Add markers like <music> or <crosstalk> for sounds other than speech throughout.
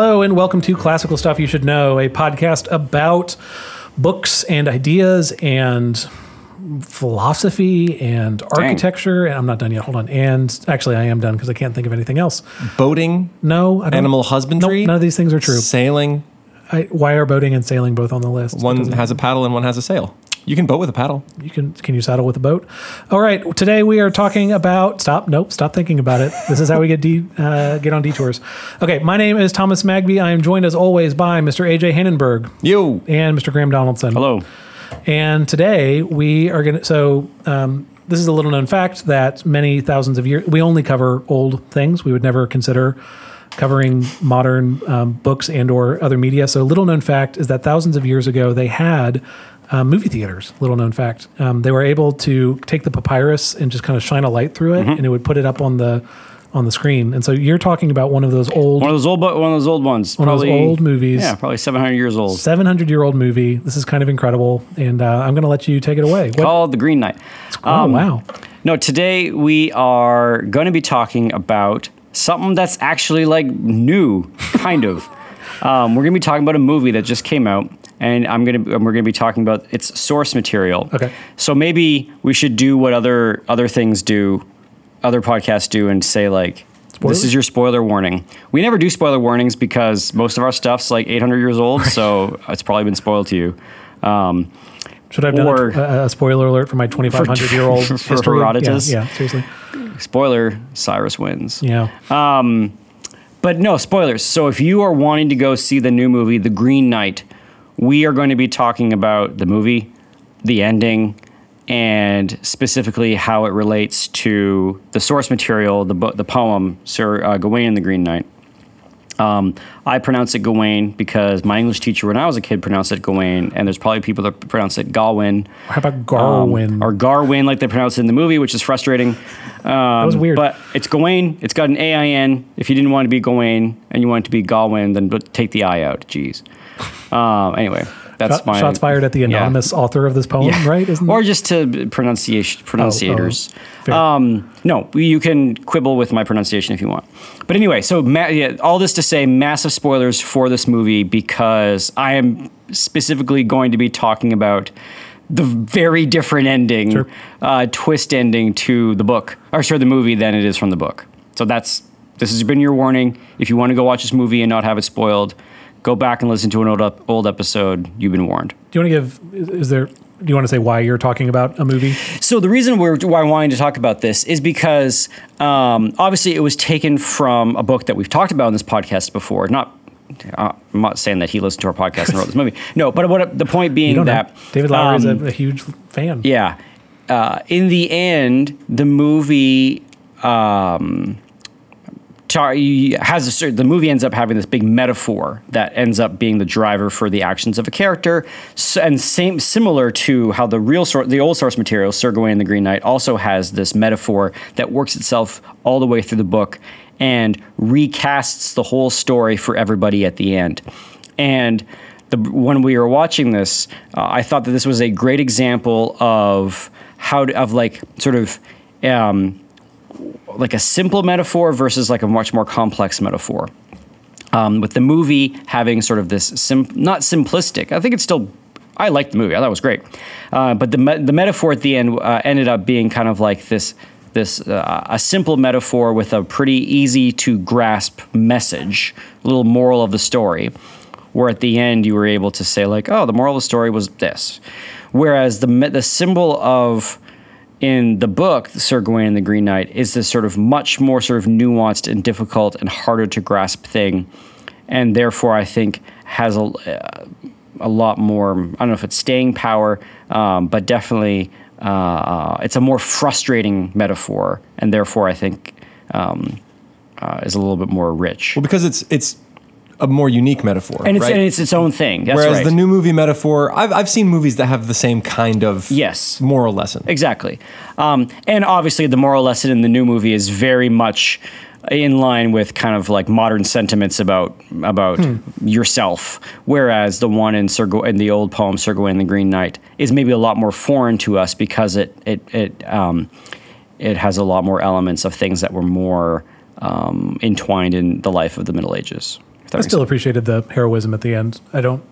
Hello, and welcome to Classical Stuff You Should Know, a podcast about books and ideas and philosophy and architecture. And I'm not done yet. Hold on. And actually, I am done because I can't think of anything else. Boating, No, I don't, animal Nope, husbandry, none of these things are true. sailing. I, why are boating and sailing both on the list? One has a paddle and one has a sail. You can boat with a paddle. You can can you saddle with a boat? All right. Today we are talking about stop. Nope. Stop thinking about it. This is how we get de, <laughs> uh, get on detours. Okay. My name is Thomas Magby. I am joined as always by Mr. AJ Hannenberg You. and Mr. Graham Donaldson. Hello. And today we are gonna. So um, this is a little known fact that many thousands of years we only cover old things. We would never consider covering modern um, books and or other media. So little known fact is that thousands of years ago they had uh, movie theaters. Little known fact, um, they were able to take the papyrus and just kind of shine a light through it, and it would put it up on the on the screen. And so you're talking about one of those old One of those old, one of those old ones. One of those old movies. Yeah, probably 700 years old. 700 year old movie. This is kind of incredible, and uh, I'm going to let you take it away. What, Called The Green Knight. oh Um, wow! No, today we are going to be talking about something that's actually like new, kind of. <laughs> Um, we're going to be talking about a movie that just came out, and I'm to we're going to be talking about its source material. Okay. So maybe we should do what other other things do, other podcasts do, and say like. Spoilers? This is your spoiler warning. We never do spoiler warnings because most of our stuff's like 800 years old, so it's probably been spoiled to you. Um, Should I have done a, a spoiler alert for my 2,500 year old <laughs> for history? Herodotus? Yeah, yeah, seriously. spoiler: Cyrus wins. Yeah. Um, But no, spoilers. So if you are wanting to go see the new movie, The Green Knight, we are going to be talking about the movie, the ending, and specifically how it relates to the source material, the the poem Sir uh, Gawain and the Green Knight. Um, I pronounce it Gawain because my English teacher when I was a kid pronounced it Gawain, and there's probably people that pronounce it Galwin How about um, Garwin? or Garwin, like they pronounce it in the movie, which is frustrating. that was weird. But it's Gawain. It's got an A-I-N. If you didn't want to be Gawain and you wanted to be Galwin, then take the I out. Jeez. Um, anyway, that's Shot- my shots fired at the yeah. anonymous author of this poem, Yeah. right? Isn't or just to pronunciation pronunciators. fair. um, no, you can quibble with my pronunciation if you want. But anyway, so ma- yeah, all this to say, massive spoilers for this movie because I am specifically going to be talking about the very different ending, Sure. uh, twist ending to the book, or sorry, the movie than it is from the book. So that's this has been your warning. If you want to go watch this movie and not have it spoiled, go back and listen to an old up, old episode. You've been warned. do you want to give? Is, there? Do you want to say why you're talking about a movie? So the reason we're why I'm wanting to talk about this is because um, obviously it was taken from a book that we've talked about in this podcast before. Not, uh, I'm not saying that he listened to our podcast and wrote this movie. <laughs> No, but what the point being that know. David Lowery is um, a, a huge fan. yeah, uh, in the end, the movie. Um, tar- has a the movie ends up having this big metaphor that ends up being the driver for the actions of a character, S and same similar to how the real source, the old source material, Sir Gawain and the Green Knight, also has this metaphor that works itself all the way through the book and recasts the whole story for everybody at the end. And the, when we were watching this, uh, I thought that this was a great example of how to, of like sort of. Um, like a simple metaphor versus like a much more complex metaphor. Um, with the movie having sort of this sim- not simplistic. I think it's still. I liked the movie. I thought it was great, uh, but the me- the metaphor at the end uh, ended up being kind of like this this uh, a simple metaphor with a pretty easy to grasp message, a little moral of the story. Where at the end you were able to say like, oh, the moral of the story was this, whereas the me- the symbol of in the book, Sir Gawain and the Green Knight, is this sort of much more sort of nuanced and difficult and harder to grasp thing, and therefore I think has a uh, a lot more. I don't know if it's staying power, um, but definitely uh, uh, it's a more frustrating metaphor, and therefore I think um, uh, is a little bit more rich. Well, because it's it's a more unique metaphor, And it's, right? and it's its own thing. That's Whereas right. the new movie metaphor, I've I've seen movies that have the same kind of Yes. moral lesson. Exactly. Um, and obviously, the moral lesson in the new movie is very much in line with kind of like modern sentiments about about yourself. Whereas the one in Sir Gaw- in the old poem Sir Gawain and the Green Knight is maybe a lot more foreign to us because it it it um, it has a lot more elements of things that were more um, entwined in the life of the Middle Ages. If that I still sense. appreciated the heroism at the end. I don't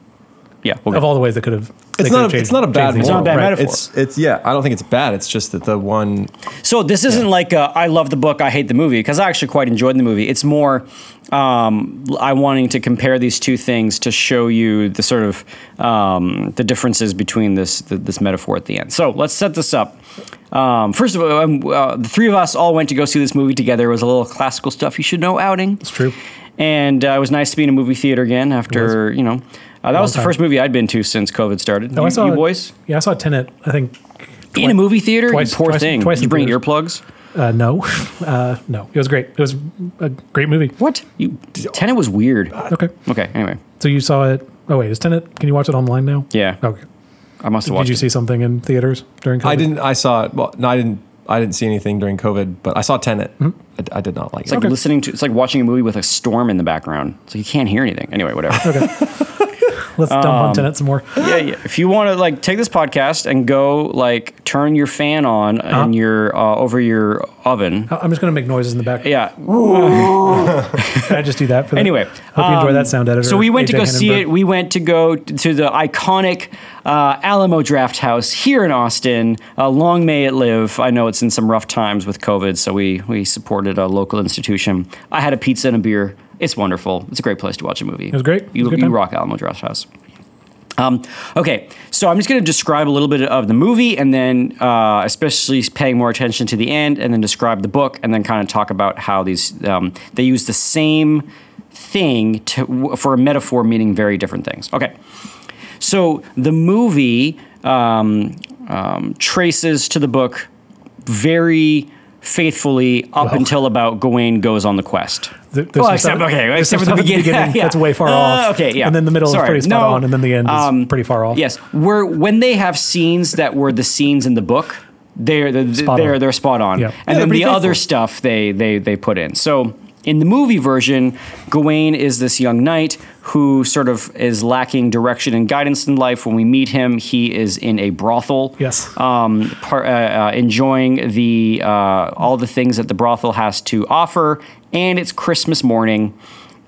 yeah. we'll of all the ways that could have. It's not. A, changed- it's not a bad. It's not a bad right? metaphor. It's. It's. Yeah. I don't think it's bad. It's just that the one. So this isn't like a, I love the book, I hate the movie because I actually quite enjoyed the movie. It's more um, I wanting to compare these two things to show you the sort of um, the differences between this th- this metaphor at the end. So let's set this up. Um, first of all, um, uh, the three of us all went to go see this movie together. It was a little classical stuff you should know outing. It's true. And uh, it was nice to be in a movie theater again after you know. Uh, that was the time. first movie I'd been to since COVID started. No, you, I saw you it- boys Yeah, I saw Tenet. I think in a movie theater. twice- you poor twice- thing. twice Did you in bring theaters. earplugs? uh, no, <laughs> uh, no. It was great. It was a great movie. What? You Tenet was weird. Okay, Okay. Anyway, so you saw it. Oh wait, is Tenet? Can you watch it online now? yeah. Okay. I must have Did you it. see something in theaters during? COVID? I didn't. I saw it. Well, no, I didn't. I didn't see anything during COVID, but I saw Tenet. Mm-hmm. I, I did not like It's it. like Okay. listening to. It's like watching a movie with a storm in the background. So you can't hear anything. Anyway, whatever. <laughs> Let's dump Um, on Tenet some more. yeah, yeah. If you want to like take this podcast and go like turn your fan on Uh-huh. in your uh, over your oven. I'm just going to make noises in the back. Yeah. <laughs> I just do that for the, Anyway, Hope you enjoy um, that sound editor. So we went to AJ go see it. We went to go to the iconic uh, Alamo Drafthouse here in Austin. Uh, long may it live. I know it's in some rough times with COVID, so we we supported a local institution. I had a pizza and a beer. It's wonderful. It's a great place to watch a movie. It was great. You, was you rock Alamo Drafthouse. Um, okay, so I'm just going to describe a little bit of the movie, and then uh, especially paying more attention to the end, and then describe the book, and then kind of talk about how these um, they use the same thing to for a metaphor meaning very different things. Okay, so the movie um, um, traces to the book very faithfully up Well. until about Gawain goes on the quest. Th- Well, except stuff- okay, except for the at beginning. <laughs> yeah. That's way far Uh, off. Okay, yeah. And then the middle Sorry, is pretty spot no, on, and then the end is um, pretty far off. Yes, where when they have scenes that were the scenes in the book, they're they're Spot they're, on. they're spot on, Yeah. and Yeah, then the pretty other stuff they they they put in. So in the movie version, Gawain is this young knight who sort of is lacking direction and guidance in life. When we meet him, he is in a brothel. Yes. Um, par, uh, uh, enjoying the uh, all the things that the brothel has to offer, and it's Christmas morning,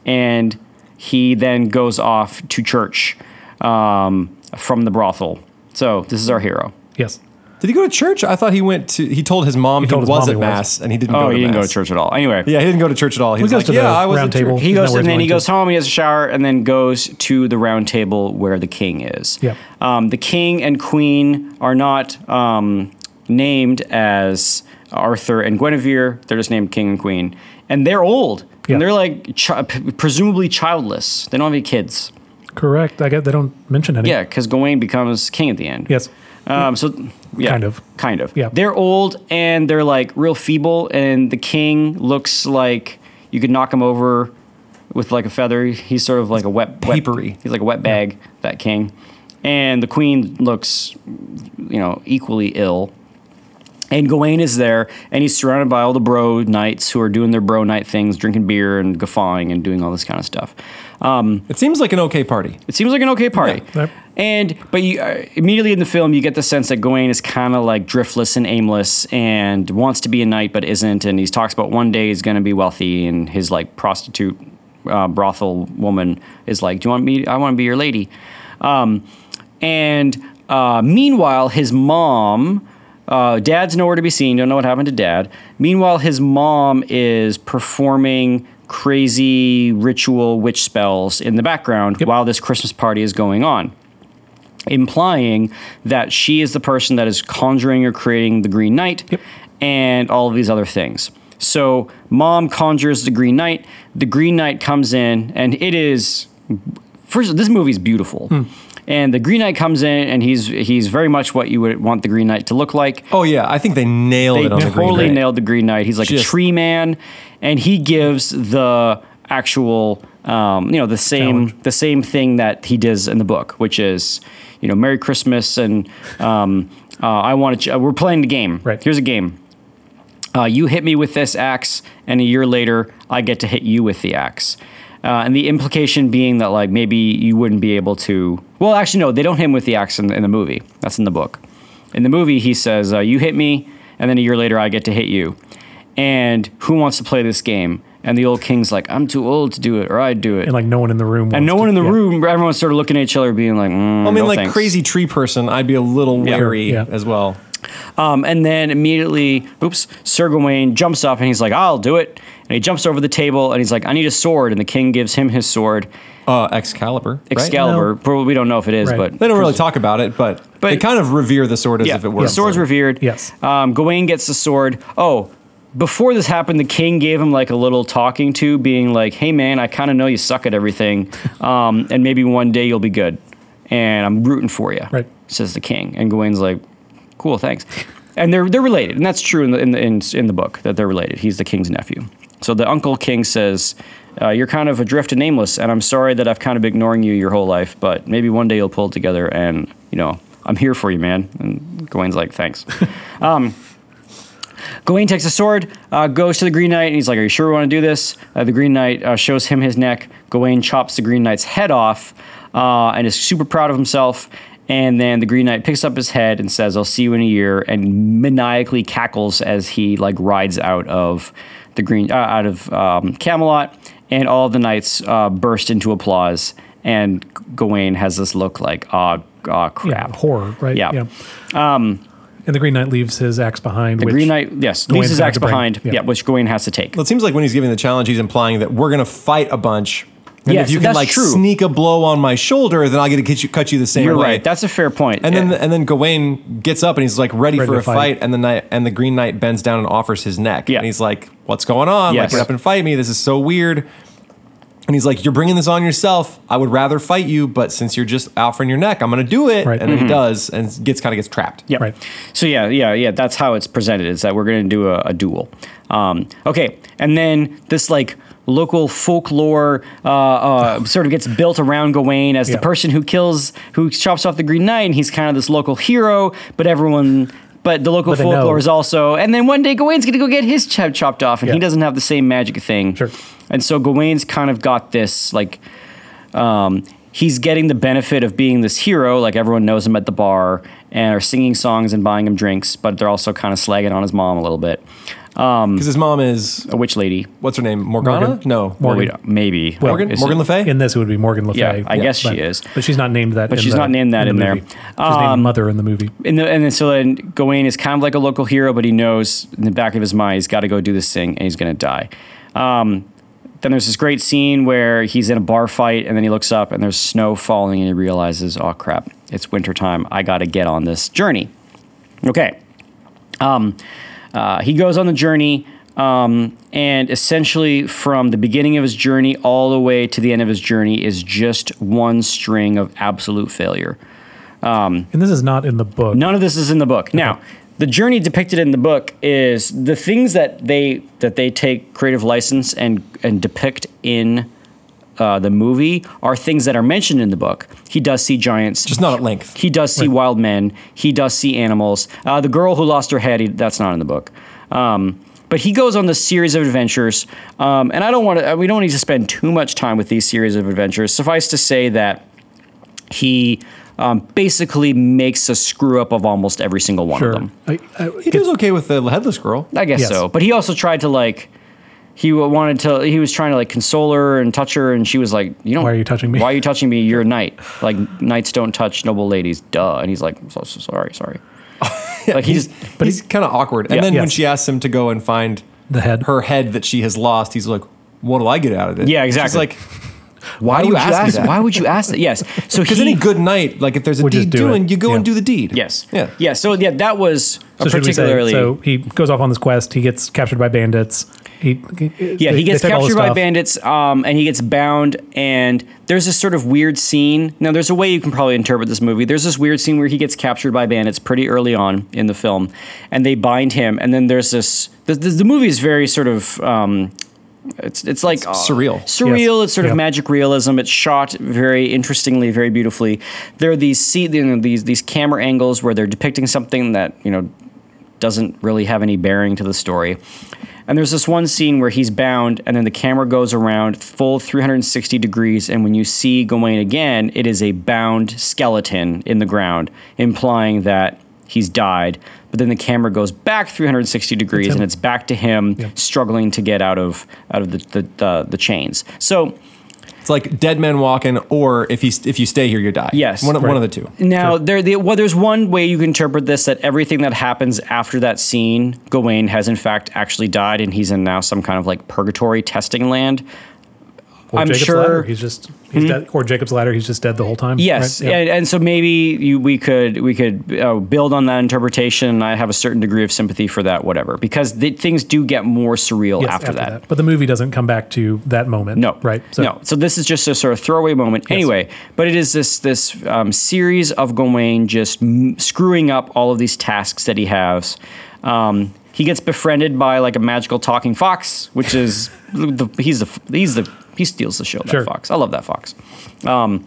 and he then goes off to church um, from the brothel. So this is our hero. Yes. Did he go to church? I thought he went to. He told his mom he, told his was mom at he was. mass, and he didn't. Oh, go to he didn't go to church at all. Anyway, Yeah, he didn't go to church at all. He was goes like, to the "Yeah, I was round at church." table. he goes that where and then he goes to? home. He has a shower and then goes to the round table where the king is. Yeah. Um, the king and queen are not um, named as Arthur and Guinevere. They're just named king and queen, and they're old. Yeah. And they're like chi- presumably childless. They don't have any kids. Correct. I get they don't mention any. Yeah, because Gawain becomes king at the end. Yes. Um, so yeah, Kind of. kind of. Yeah. they're old and they're like real feeble, and the king looks like you could knock him over with like a feather. He's sort of like a wet, wet Papery. He's like a wet bag. That king, and the queen looks, you know, equally ill. And Gawain is there, and he's surrounded by all the bro knights who are doing their bro night things, drinking beer and guffawing and doing all this kind of stuff. Um, It seems like an okay party. it seems like an okay party. Yeah. Yep. And but you, uh, immediately in the film, you get the sense that Gawain is kind of like driftless and aimless, and wants to be a knight but isn't. And he talks about one day he's going to be wealthy, and his like prostitute uh, brothel woman is like, "Do you want me? I want to be your lady." Um, and uh, meanwhile, his mom. Uh, dad's nowhere to be seen. Don't know what happened to dad. Meanwhile, his mom is performing crazy ritual witch spells in the background while this Christmas party is going on implying that she is the person that is conjuring or creating the Green Knight Yep. and all of these other things. So, mom conjures the Green Knight. The Green Knight comes in, and it is first. This movie is beautiful, and the Green Knight comes in, and he's he's very much what you would want the Green Knight to look like. Oh yeah, I think they nailed They it on the totally Green nailed the Green Knight. He's like a tree man, and he gives the actual, um, you know, the same Challenge. the same thing that he does in the book, which is, you know, Merry Christmas and um, uh, I want to. Ch- we're playing the game. Right. Here's a game. Uh, you hit me with this axe, and a year later, I get to hit you with the axe. Uh, and the implication being that, like, maybe you wouldn't be able to. Well, actually, no, they don't hit him with the axe in, in the movie. That's in the book. In the movie, he says, uh, You hit me, and then a year later, I get to hit you. And who wants to play this game? And the old king's like, I'm too old to do it, or I'd do it. and like no one in the room. And wants no to- one in the yeah. room, everyone's sort of looking at each other, being like, mm, I mean, no like thanks. crazy tree person, I'd be a little Yeah. wary Yeah. as well. Um, and then immediately, oops, Sir Gawain jumps up and he's like, I'll do it. And he jumps over the table and he's like, I need a sword. And the king gives him his sword, Uh, Excalibur. right? Excalibur. No. Probably we don't know if it is, Right. but They don't really talk about it, but, But- they kind of revere the sword as yeah, if it were. the were. sword's revered. Yes. Um, Gawain gets the sword. Oh, before this happened, the king gave him like a little talking to, being like, "Hey man, I kind of know you suck at everything, um, and maybe one day you'll be good, and I'm rooting for you." Right. Says the king, and Gawain's like, "Cool, thanks." And they're they're related, and that's true in the in the in, in the book that they're related. He's the king's nephew. So the uncle king says. Uh, you're kind of adrift and nameless, and I'm sorry that I've kind of been ignoring you your whole life, but maybe one day you'll pull it together, and you know I'm here for you, man. And Gawain's like, thanks. <laughs> Gawain takes a sword, uh, goes to the Green Knight, and he's like, Are you sure we want to do this? Uh, the Green Knight uh, shows him his neck. Gawain chops the Green Knight's head off uh, and is super proud of himself. And then the Green Knight picks up his head and says, I'll see you in a year, and maniacally cackles as he like rides out of the green uh, out of um, Camelot, and all the knights uh, burst into applause. And Gawain has this look like, oh, oh Yeah, crap. horror, right? Yeah. Um, and the Green Knight leaves his axe behind. The which, Green Knight, yes, Gawain's leaves his axe behind, yeah. yeah, which Gawain has to take. Well, it seems like when he's giving the challenge, he's implying that we're going to fight a bunch. And Yes, if you can like true. sneak a blow on my shoulder, then I'll get to cut you, cut you the same You're way. right. That's a fair point. and then and then Gawain gets up and he's like ready, Ready for a fight. fight. and the knight and the Green Knight bends down and offers his neck. Yeah. And he's like, "What's going on? Yes. Like, get up and fight me. This is so weird." And he's like, "You're bringing this on yourself. I would rather fight you, but since you're just offering your neck, I'm going to do it." Right. And then he does, and gets kind of gets trapped. Mm-hmm. Yeah. Right. So yeah, yeah, yeah. That's how it's presented. Is that we're going to do a, a duel. Um, okay, and then this like local folklore uh, uh, sort of gets built around Gawain as Yeah. the person who kills, who chops off the Green Knight, and he's kind of this local hero. But everyone. But the local But folklore is also, and then one day Gawain's gonna go get his chop chopped off, and he doesn't have the same magic thing. Sure. And so Gawain's kind of got this like um, he's getting the benefit of being this hero, like everyone knows him at the bar and are singing songs and buying him drinks, but they're also kind of slagging on his mom a little bit. Because his mom is A witch lady. what's her name? Morgana? Morgan. No, Well, Morgan. we maybe. Morgan. Is Morgan it- Le Fay. In this, it would be Morgan Le Fay. Yeah, I guess she is. But she's not named that. But in she's the- not named that the in there. movie. She's named Um, Mother in the movie. In the, and then so then Gawain is kind of like a local hero, but he knows in the back of his mind he's got to go do this thing and he's going to die. Um, then there's this great scene where he's in a bar fight and then he looks up and there's snow falling and he realizes, oh crap, it's wintertime. I got to get on this journey. Okay. Um, uh, he goes on the journey, um, and essentially from the beginning of his journey all the way to the end of his journey is just one string of absolute failure. And this is not in the book. None of this is in the book. Now, the journey depicted in the book is the things that they that they take creative license and and depict in uh, the movie are things that are mentioned in the book. He does see giants, Just not at length. he does see wild men. He does see animals. Uh, the girl who lost her head, he, that's not in the book. Um, but he goes on this series of adventures, um, and I don't want to. We don't need to spend too much time with these series of adventures. Suffice to say that he um, basically makes a screw up of almost every single one Sure. of them. I, I, He does okay with the headless girl. I guess Yes. so. But he also tried to like. He wanted to. He was trying to like console her and touch her, and she was like, "You don't. Why are you touching me?" Why are you touching me? You're a knight. <laughs> Like knights don't touch noble ladies. Duh." And he's like, "So, so sorry, sorry." <laughs> like he's But he's kind of awkward. And Yeah. then when she asks him to go and find the head. her head that she has lost, he's like, "What do I get out of it?" Yeah, She's exactly. like, "Why, do you would ask, me that?" Why would you ask that? Yes. <laughs> So Because he. any good night, like if there's a Would just deed do it. doing, you go and do the deed. yes. Yeah. Yeah. So yeah, that was a so should we say- particularly. so he goes off on this quest. He gets captured by bandits. He Yeah, he gets captured by bandits. bandits, um, and he gets bound. And there's this sort of weird scene. Now, there's a way you can probably interpret this movie. There's this weird scene where he gets captured by bandits pretty early on in the film, and they bind him. And then there's this. The, the, the movie is very sort of. Um, it's it's like uh, surreal. surreal. Yes. It's sort of Yeah. magic realism. It's shot very interestingly, very beautifully. There are these see you know, these these camera angles where they're depicting something that you know doesn't really have any bearing to the story. And there's this one scene where he's bound, and then the camera goes around full 360 degrees, and when you see Gawain again, it is a bound skeleton in the ground, implying that he's died. But then the camera goes back 360 degrees, and it's back to him struggling to get out of out of the the, the, the chains. So It's like dead men walking, or if you if you stay here, you die. Yes. one, of- one of the two. Now, there, the, well, there's one way you can interpret this that everything that happens after that scene, Gawain has in fact actually died, and he's in now some kind of like purgatory testing land. Or I'm Jacob's sure- Ladder, he's just he's dead. Or Jacob's ladder, he's just dead the whole time. Yes, right? Yeah. and, and so maybe you, we could we could uh, build on that interpretation. I have a certain degree of sympathy for that, whatever, because the, things do get more surreal Yes, after, that. But the movie doesn't come back to that moment. No, right? no. So this is just a sort of throwaway moment, anyway. But it is this this um, series of Gawain just m- screwing up all of these tasks that he has. Um, he gets befriended by like a magical talking fox, which is <laughs> the, he's the he's the he steals the show. That fox, I love that fox. Um,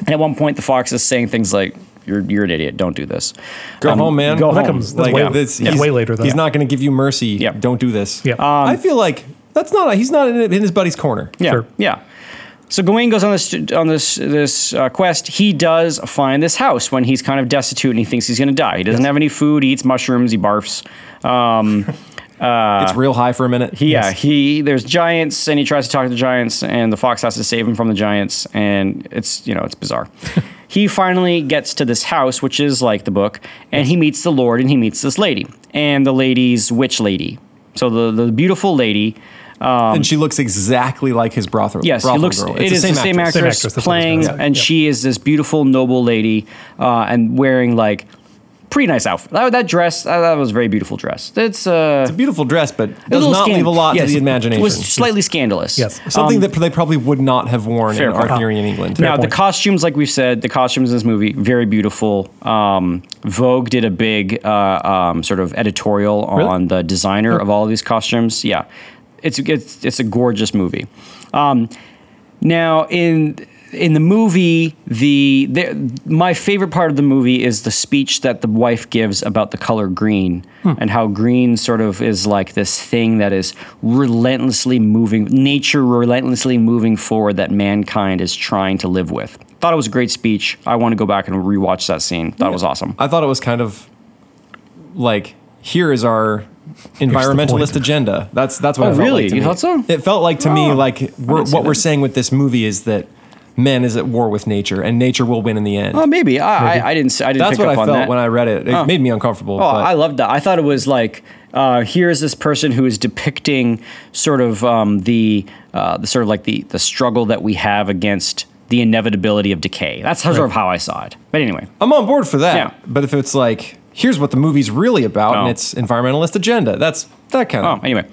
and at one point, the fox is saying things like, "You're you're an idiot. Don't do this. Go Um, home, man. Go Well, that home." comes- that's like way- this, yeah, he's, way later than He's that. not going to give you mercy. Yeah. Don't do this. Yeah. I feel like that's not. He's not in, in his buddy's corner. Yeah, Sure. yeah. So Gawain goes on this on this this uh, quest. He does find this house when he's kind of destitute and he thinks he's going to die. He doesn't have any food. He eats mushrooms. He barfs. Um, <laughs> it's real high for a minute. he, yeah, he there's giants and he tries to talk to the giants and the fox has to save him from the giants and it's you know it's bizarre. <laughs> he finally gets to this house which is like the book and he meets the lord and he meets this lady and the lady's witch lady. So the the beautiful lady and she looks exactly like his brothel. Yes, brothel it looks. Girl. It It's is the same actress, Same actress, that's what I was playing, gonna and Yeah. she is this beautiful, noble lady, uh, and wearing like pretty nice outfit. That, that dress, that, that was a very beautiful dress. It's uh, It's a beautiful dress, but a does not scan- leave a lot yes, to the imagination. It was slightly scandalous. Yes. Something Um, that they probably would not have worn in fair point. Arthurian England. Now the costumes, like we've said, the costumes in this movie very beautiful. Um, Vogue did a big uh, um, sort of editorial Really? on the designer of all of these costumes. Yeah, it's it's it's a gorgeous movie. Um, now in in the movie, the, the my favorite part of the movie is the speech that the wife gives about the color green hmm. and how green sort of is like this thing that is relentlessly moving, nature relentlessly moving forward that mankind is trying to live with. Thought it was a great speech. I want to go back and rewatch that scene. Thought it was awesome. I thought it was kind of like here is our environmentalist agenda. That's that's what Oh, really? like You me. thought so? It felt like to me Oh, like we're, what we're saying with this movie is that man is at war with nature and nature will win in the end. Oh, maybe. I, I, I didn't. I didn't That's what I felt that. when I read it. It Oh. made me uncomfortable. Oh, but I loved that. I thought it was like uh, here's this person who is depicting sort of um, the uh, the sort of like the the struggle that we have against the inevitability of decay. That's sort of how I saw it. But anyway, I'm on board for that. Yeah. But if it's like here's what the movie's really about and Oh. it's environmentalist agenda, that's that kind of. oh, anyway.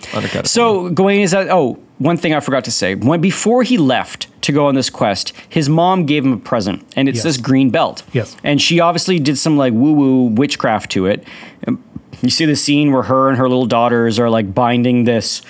So Gawain is at. Oh, one thing I forgot to say. When before he left to go on this quest, his mom gave him a present, and it's Yes. this green belt. Yes. And she obviously did some like woo woo witchcraft to it. Um, You see the scene where her and her little daughters are like binding this.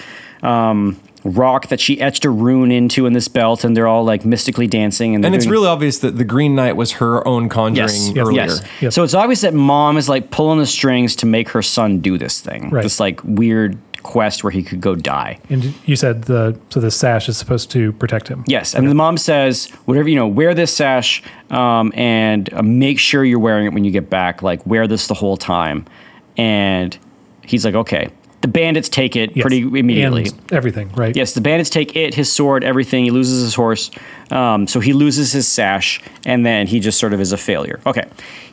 Um, rock that she etched a rune into in this belt and they're all like mystically dancing and, and it's really obvious that the Green Knight was her own conjuring Yes, yes, earlier. Yes. Yes. So it's obvious that mom is like pulling the strings to make her son do this thing. Right. This like weird quest where he could go die. And you said the so the sash is supposed to protect him. Yes, and the mom says, whatever you know, wear this sash um, and uh, make sure you're wearing it when you get back. Like wear this the whole time. And he's like, okay. The bandits take it Yes. pretty immediately. And everything, right? Yes, the bandits take it, his sword, everything. He loses his horse. Um, so he loses his sash, and then he just sort of is a failure. Okay.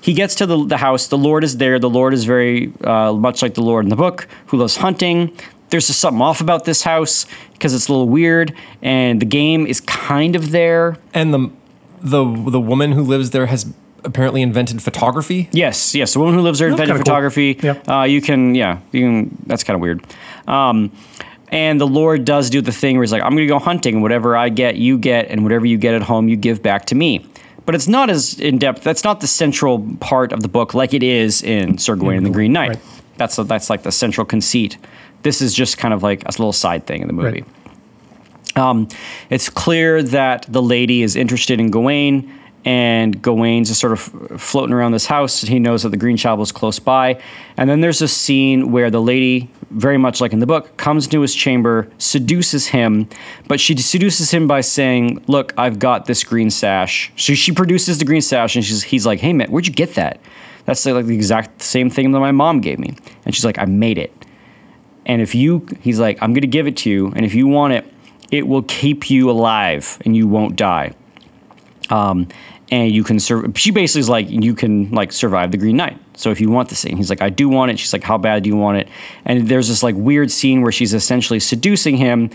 He gets to the, the house. The Lord is there. The Lord is very uh, much like the Lord in the book, who loves hunting. There's just something off about this house because it's a little weird, and the game is kind of there. And the the the woman who lives there has apparently invented photography. Yes, yes. The woman who lives there invented kinda cool. photography. Yeah. Uh, you can, yeah, you can. That's kind of weird. Um, and the Lord does do the thing where He's like, "I'm going to go hunting, and whatever I get, you get, and whatever you get at home, you give back to me." But it's not as in depth. That's not the central part of the book, like it is in Sir Gawain and the Green Knight. Right. That's that's like the central conceit. This is just kind of like a little side thing in the movie. Right. Um, it's clear that the lady is interested in Gawain, and Gawain's sort of floating around this house. He knows that the Green Child was close by. And then there's a scene where the lady, very much like in the book, comes into his chamber, seduces him, but she seduces him by saying, Look, I've got this green sash. So she produces the green sash, and she's, he's like, Hey, man, where'd you get that? That's like the exact same thing that my mom gave me. And she's like, I made it. And if you, he's like, I'm going to give it to you. And if you want it, it will keep you alive and you won't die. Um, and you can serve. She basically is like, you can like survive the Green Knight. So if you want the scene, he's like, I do want it. She's like, How bad do you want it? And there's this like weird scene where she's essentially seducing him,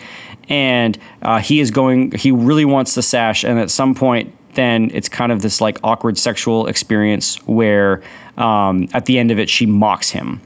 and uh, he is going. He really wants the sash, and at some point, then it's kind of this like awkward sexual experience where um, at the end of it, she mocks him.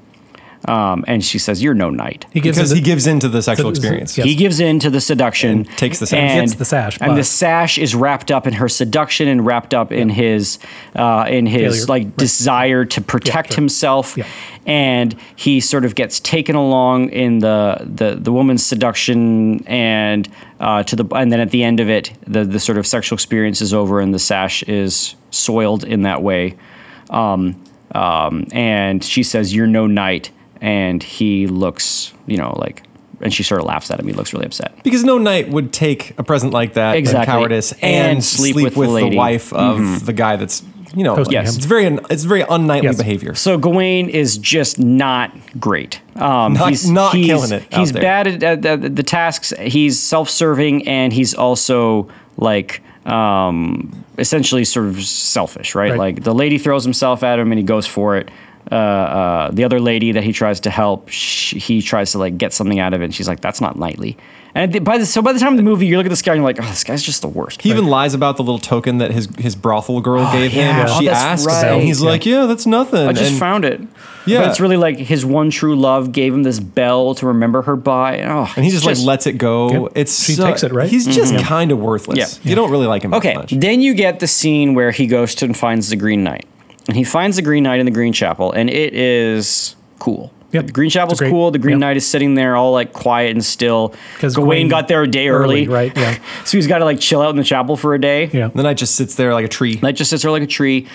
Um, and she says, "You're no knight." He gives because him he the- gives into the sexual experience. Yes. He gives in to the seduction, And takes the sash. and, Gets the sash, and the sash is wrapped up in her seduction and wrapped up in his, uh, in his Failure. like Right. desire to protect sure. himself, Yeah. and he sort of gets taken along in the the, the woman's seduction and uh, to the and then at the end of it, the the sort of sexual experience is over and the sash is soiled in that way, um, um, and she says, "You're no knight," and he looks, you know, like. And she sort of laughs at him. He looks really upset. Because no knight would take a present like that, and Exactly. cowardice, And and, sleep sleep, with the with, the, lady. Mm-hmm. wife of the guy that's you know. Hosting Yes. him. it's very it's very unknightly Yes. behavior. So Gawain is just not great. Um, Not- he's not he's, killing it out He's there. bad at, at, at the tasks. He's self-serving, and he's also like um, essentially sort of selfish, right? Right. Like the lady throws himself at him, and he goes for it. Uh, uh, the other lady that he tries to help, sh he tries to like get something out of it. And she's like, "That's not knightly." And the- by the, so by the time of the movie, you look at this guy and you're like, "Oh, this guy's just the worst." He even lies about the little token that his his brothel girl gave yeah. him. Oh, She that's asked, right. and he's Yeah. like, "Yeah, that's nothing." I just And found it. Yeah. but it's really like his one true love gave him this bell to remember her by. Oh, and he just, it's like lets it go. Yep. It's She so- takes it, right? He's just kind of worthless. Mm-hmm. Yeah. You don't really like him Okay, that much. then you get the scene where he goes to and finds the Green Knight. And he finds the Green Knight in the Green Chapel, and it is cool. Yep. The Green Chapel's great. cool. The Green Yep. Knight is sitting there all like quiet and still. 'Cause Gawain, Gawain got there a day early. right? Yeah, <laughs> So he's got to like chill out in the chapel for a day. yeah. The knight just sits there like a tree. Knight just sits there like a tree.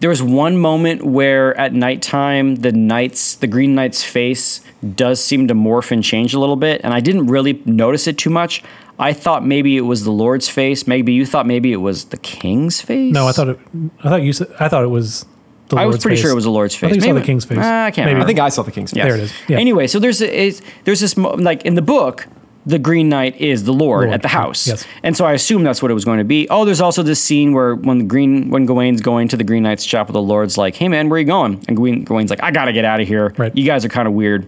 There was one moment where at nighttime the knight's the green knight's face does seem to morph and change a little bit, and I didn't really notice it too much. I thought maybe it was the Lord's face. Maybe you thought maybe it was the king's face. No, I thought it. I thought you said. I thought it was. The Lord's face. I was pretty face. sure it was the Lord's face. I face. think you saw Maybe- the king's face. Ah, I can't Maybe. remember. I think I saw the king's face. There it is. Yeah. Anyway, so there's it's, there's this like in the book, the Green Knight is the Lord, Lord, at the house, yes. and so I assume that's what it was going to be. Oh, there's also this scene where when the Green when Gawain's going to the Green Knight's chapel, the Lord's like, "Hey man, where are you going?" And Gawain, Gawain's like, "I gotta get out of here. Right. You guys are kind of weird."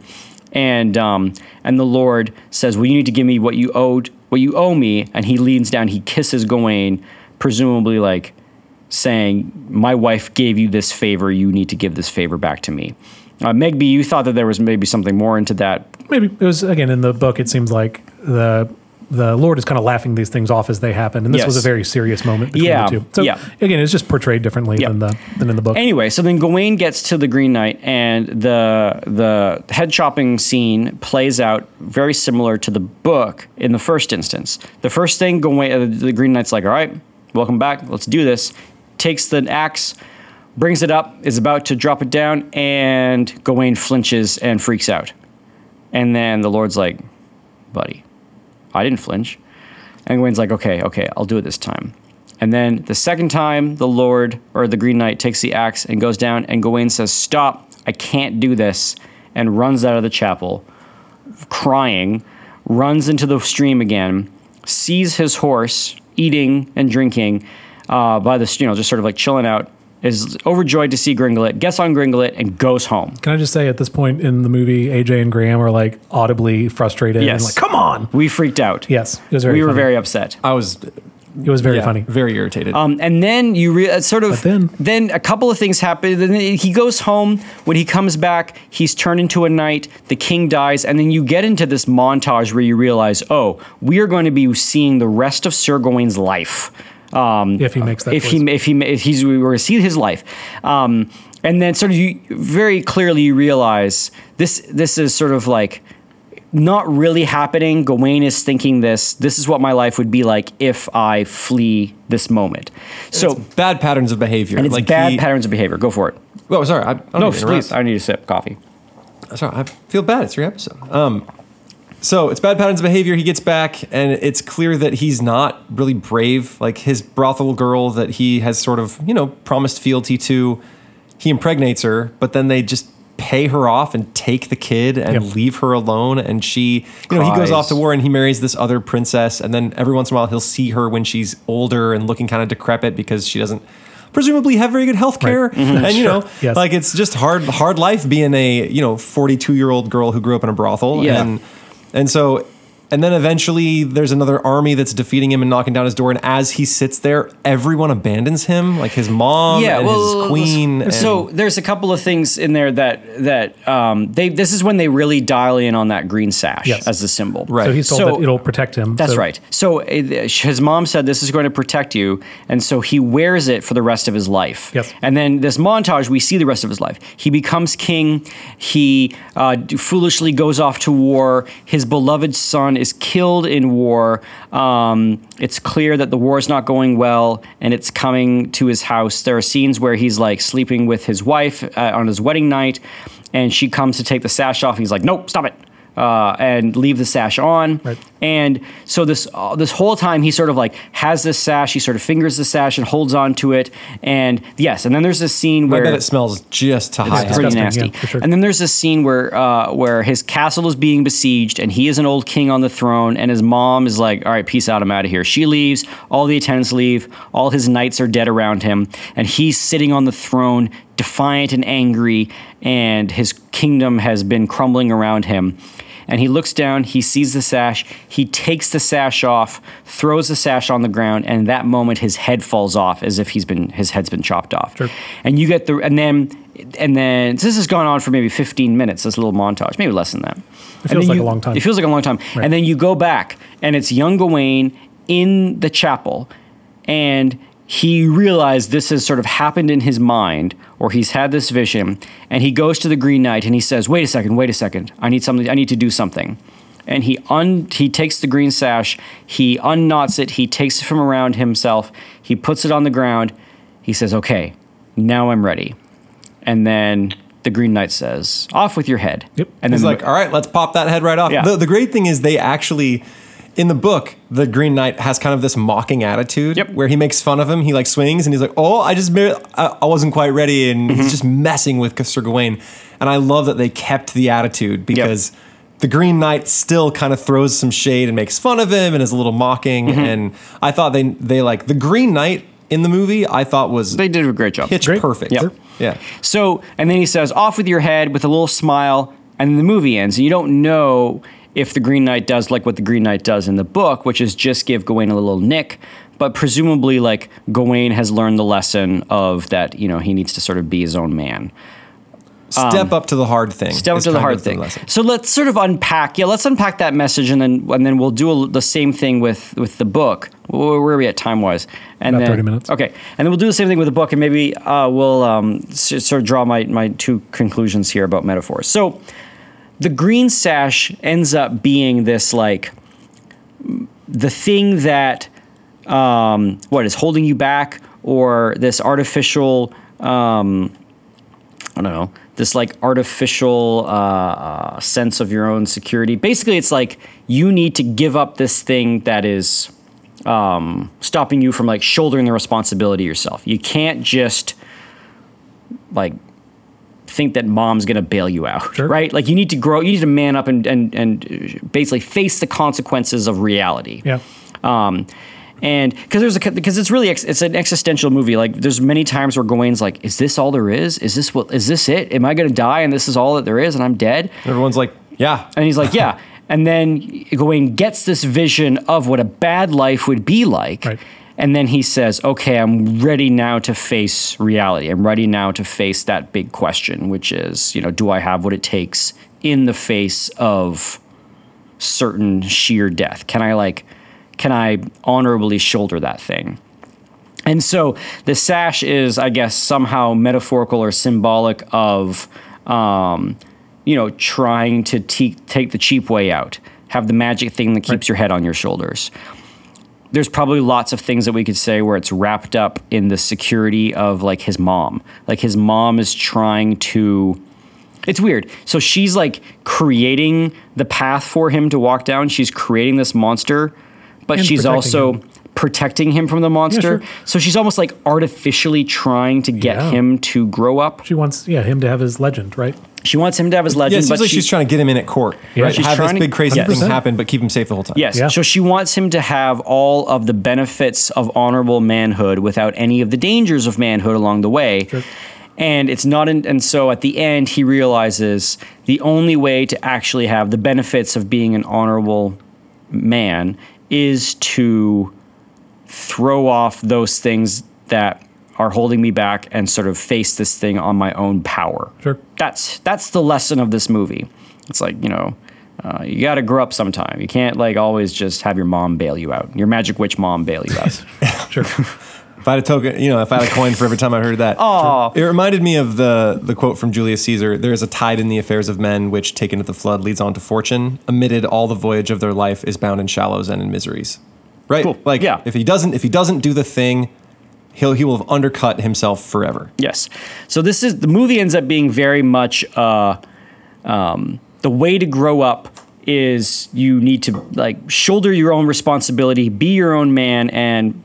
And um, and the Lord says, "Well, you need to give me what you owed, what you owe me." And he leans down, he kisses Gawain, presumably like saying, "My wife gave you this favor. You need to give this favor back to me." Uh, Megby, you thought that there was maybe something more into that. Maybe it was again in the book. It seems like the the Lord is kind of laughing these things off as they happen, and this Yes. was a very serious moment between Yeah, the two. So yeah. again, it's just portrayed differently Yeah. than the than in the book. Anyway, so then Gawain gets to the Green Knight, and the the head chopping scene plays out very similar to the book in the first instance. The first thing Gawain, uh, the Green Knight's like, "All right, welcome back. Let's do this." Takes the axe, brings it up, is about to drop it down, and Gawain flinches and freaks out. And then the Lord's like, "Buddy, I didn't flinch." And Gawain's like, "Okay, okay, I'll do it this time." And then the second time, the Lord or the Green Knight takes the axe and goes down, and Gawain says, Stop, I can't do this, and runs out of the chapel, crying, runs into the stream again, sees his horse eating and drinking uh, by the, you know, just sort of like chilling out, is overjoyed to see Gringlet, gets on Gringlet, and goes home. Can I just say at this point in the movie, AJ and Graham are like audibly frustrated Yes. and like, "Come on!" We freaked out. Yes, it was very. we were very upset. I was It was very yeah, funny. very irritated. Um, and then you re- uh, sort of But then- then a couple of things happen. Then he goes home. When he comes back, he's turned into a knight. The king dies, and then you get into this montage where you realize, oh, we are going to be seeing the rest of Sir Gawain's life. Um, If he makes that if choice. he if he if he's we were going to see his life. Um, and then sort of you very clearly you realize this this is sort of like not really happening. Gawain is thinking this. This is what my life would be like if I flee this moment. So bad patterns of behavior. and it's like bad he- patterns of behavior. Go for it. Oh, sorry. I, I don't No, mean to please. I need a sip of coffee. Sorry, I feel bad. It's your episode. Um, so it's bad patterns of behavior. He gets back, and it's clear that he's not really brave. Like his brothel girl that he has sort of, you know, promised fealty to he impregnates her, but then they just pay her off and take the kid and Yep. leave her alone. And she, you know, he goes off to war and he marries this other princess. And then every once in a while, he'll see her when she's older and looking kind of decrepit because she doesn't presumably have very good health care. And, you know, Yes. like it's just hard, hard life being a, you know, 42 year old girl who grew up in a brothel. Yeah. And, and so, and then eventually there's another army that's defeating him and knocking down his door. And as he sits there, everyone abandons him, like his mom and his queen. and- so there's a couple of things in there that that um, they. This is when they really dial in on that green sash Yes. as the symbol. Right. So he's told So- that it'll protect him. That's So- right. So uh, his mom said this is going to protect you, and so he wears it for the rest of his life. Yes. And then this montage, we see the rest of his life. He becomes king. He uh, foolishly goes off to war. His beloved son is killed in war. Um, it's clear that the war is not going well, and it's coming to his house. There are scenes where he's like sleeping with his wife uh, on his wedding night, and she comes to take the sash off. and He's like, "Nope, stop it." Uh, and leave the sash on. Right. And so this uh, this whole time he sort of like has this sash. He sort of fingers the sash and holds on to it. And yes, and then there's this scene I where bet it smells just to high it's pretty nasty. yeah, sure. And then there's this scene where uh, where his castle is being besieged, and he is an old king on the throne, and his mom is like, "All right, peace out, I'm out of here." She leaves. All the attendants leave. All his knights are dead around him, and he's sitting on the throne, defiant and angry, and his kingdom has been crumbling around him. And he looks down, he sees the sash, he takes the sash off, throws the sash on the ground, and that moment his head falls off as if he's been his head's been chopped off. Sure. And you get the and then and then this has gone on for maybe 15 minutes, this little montage, maybe less than that. It feels like a long time. It feels like a long time. Right. And then you go back and it's young Gawain in the chapel and he realized this has sort of happened in his mind or he's had this vision and he goes to the green knight and he says wait a second wait a second i need something i need to do something and he un he takes the green sash he unknots it he takes it from around himself he puts it on the ground he says okay now i'm ready and then the green knight says off with your head Yep. and He's then like, all right, let's pop that head right off. Yeah. The, the great thing is they actually, in the book, the Green Knight has kind of this mocking attitude Yep. where he makes fun of him. He like swings and he's like, oh, I just, mar- I, I wasn't quite ready. And Mm-hmm. he's just messing with Sir Gawain. And I love that they kept the attitude because the Green Knight still kind of throws some shade and makes fun of him and is a little mocking. Mm-hmm. And I thought they, they like the Green Knight in the movie, I thought was they did a great job pitch Great. perfect. Yep. Yeah. So, and then he says, off with your head with a little smile, and then the movie ends. And you don't know if the Green Knight does like what the Green Knight does in the book, which is just give Gawain a little nick. But presumably, like, Gawain has learned the lesson of that, you know, he needs to sort of be his own man. Step up to the hard thing. Um, Step up to the hard thing. lesson. So let's sort of unpack. Yeah, let's unpack that message, and then and then we'll do a, the same thing with with the book. Where, where are we at time wise? And About then, 30 minutes. Okay, and then we'll do the same thing with the book, and maybe uh, we'll um, sort of draw my my two conclusions here about metaphors. So the green sash ends up being this like the thing that um, what is holding you back, or this artificial. Um, I don't know, this like artificial uh, uh, sense of your own security. Basically, it's like you need to give up this thing that is um, stopping you from like shouldering the responsibility yourself. You can't just like think that mom's gonna bail you out, Sure. right? Like you need to grow, you need to man up and and and basically face the consequences of reality. Yeah. Um, and because there's a because it's really ex, it's an existential movie. Like there's many times where Gawain's like, "Is this all there is? Is this what? Is this it? Am I going to die and this is all that there is and I'm dead?" And Everyone's like, yeah. And he's like, "Yeah." and then Gawain gets this vision of what a bad life would be like. Right. And then he says, "Okay, I'm ready now to face reality. I'm ready now to face that big question, which is, you know, do I have what it takes in the face of certain sheer death? Can I like can I honorably shoulder that thing? And so the sash is, I guess, somehow metaphorical or symbolic of, um, you know, trying to te- take the cheap way out, have the magic thing that keeps Right. your head on your shoulders. There's probably lots of things that we could say where it's wrapped up in the security of like his mom. Like his mom is trying to it's weird. So she's like creating the path for him to walk down. She's creating this monster, but And she's protecting also him. protecting him from the monster. sure. So she's almost like artificially trying to get Yeah. him to grow up. She wants yeah him to have his legend, right? She wants him to have his Yeah, legend, it seems but like she, she's trying to get him in at court. Yeah, right? she's have trying this to- big crazy thing 100%. happen, but keep him safe the whole time. Yes. Yeah. So she wants him to have all of the benefits of honorable manhood without any of the dangers of manhood along the way. And it's not in, and so at the end he realizes the only way to actually have the benefits of being an honorable man is to throw off those things that are holding me back and sort of face this thing on my own power. Sure. That's that's the lesson of this movie. It's like you know, uh, you got to grow up sometime. You can't like always just have your mom bail you out. Your magic witch mom bail you out. <laughs> Sure. If I had a token, you know, if I had a coin for every time I heard that. Aw. It reminded me of the the quote from Julius Caesar. There is a tide in the affairs of men which, taken at the flood, leads on to fortune. Amided all the voyage of their life is bound in shallows and in miseries. Right? Cool. Like Yeah. if he doesn't if he doesn't do the thing, he'll he will have undercut himself forever. Yes. So this is the movie ends up being very much uh, um, the way to grow up is you need to like shoulder your own responsibility, be your own man, and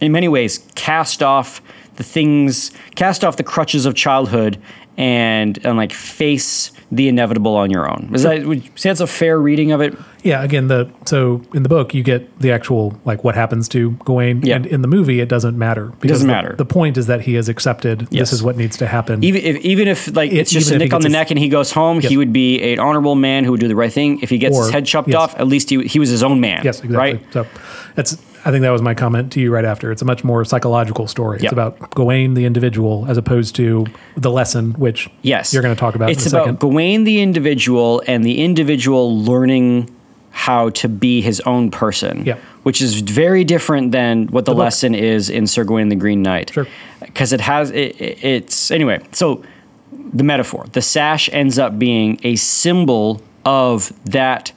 in many ways cast off the things, cast off the crutches of childhood, and and like face the inevitable on your own. Is that would you say that's a fair reading of it? Yeah, again, the so in the book you get the actual like what happens to Gawain, Yeah. and in the movie it doesn't matter. because doesn't the- matter. The point is that he has accepted Yes. this is what needs to happen. Even if even if like It- it's just a nick on the neck and he goes home, Yep. he would be an honorable man who would do the right thing. If he gets his head chopped yes. off, at least he he was his own man. yes, exactly. Right. So that's I think that was my comment to you right after. It's a much more psychological story. Yep. It's about Gawain the individual as opposed to the lesson, which Yes. you're going to talk about It's in a about second. Gawain the individual and the individual learning how to be his own person. Yeah. Which is very different than what the, book. lesson is in Sir Gawain the Green Knight. Sure. Because it has it, it- it's anyway, so the metaphor. The sash ends up being a symbol of that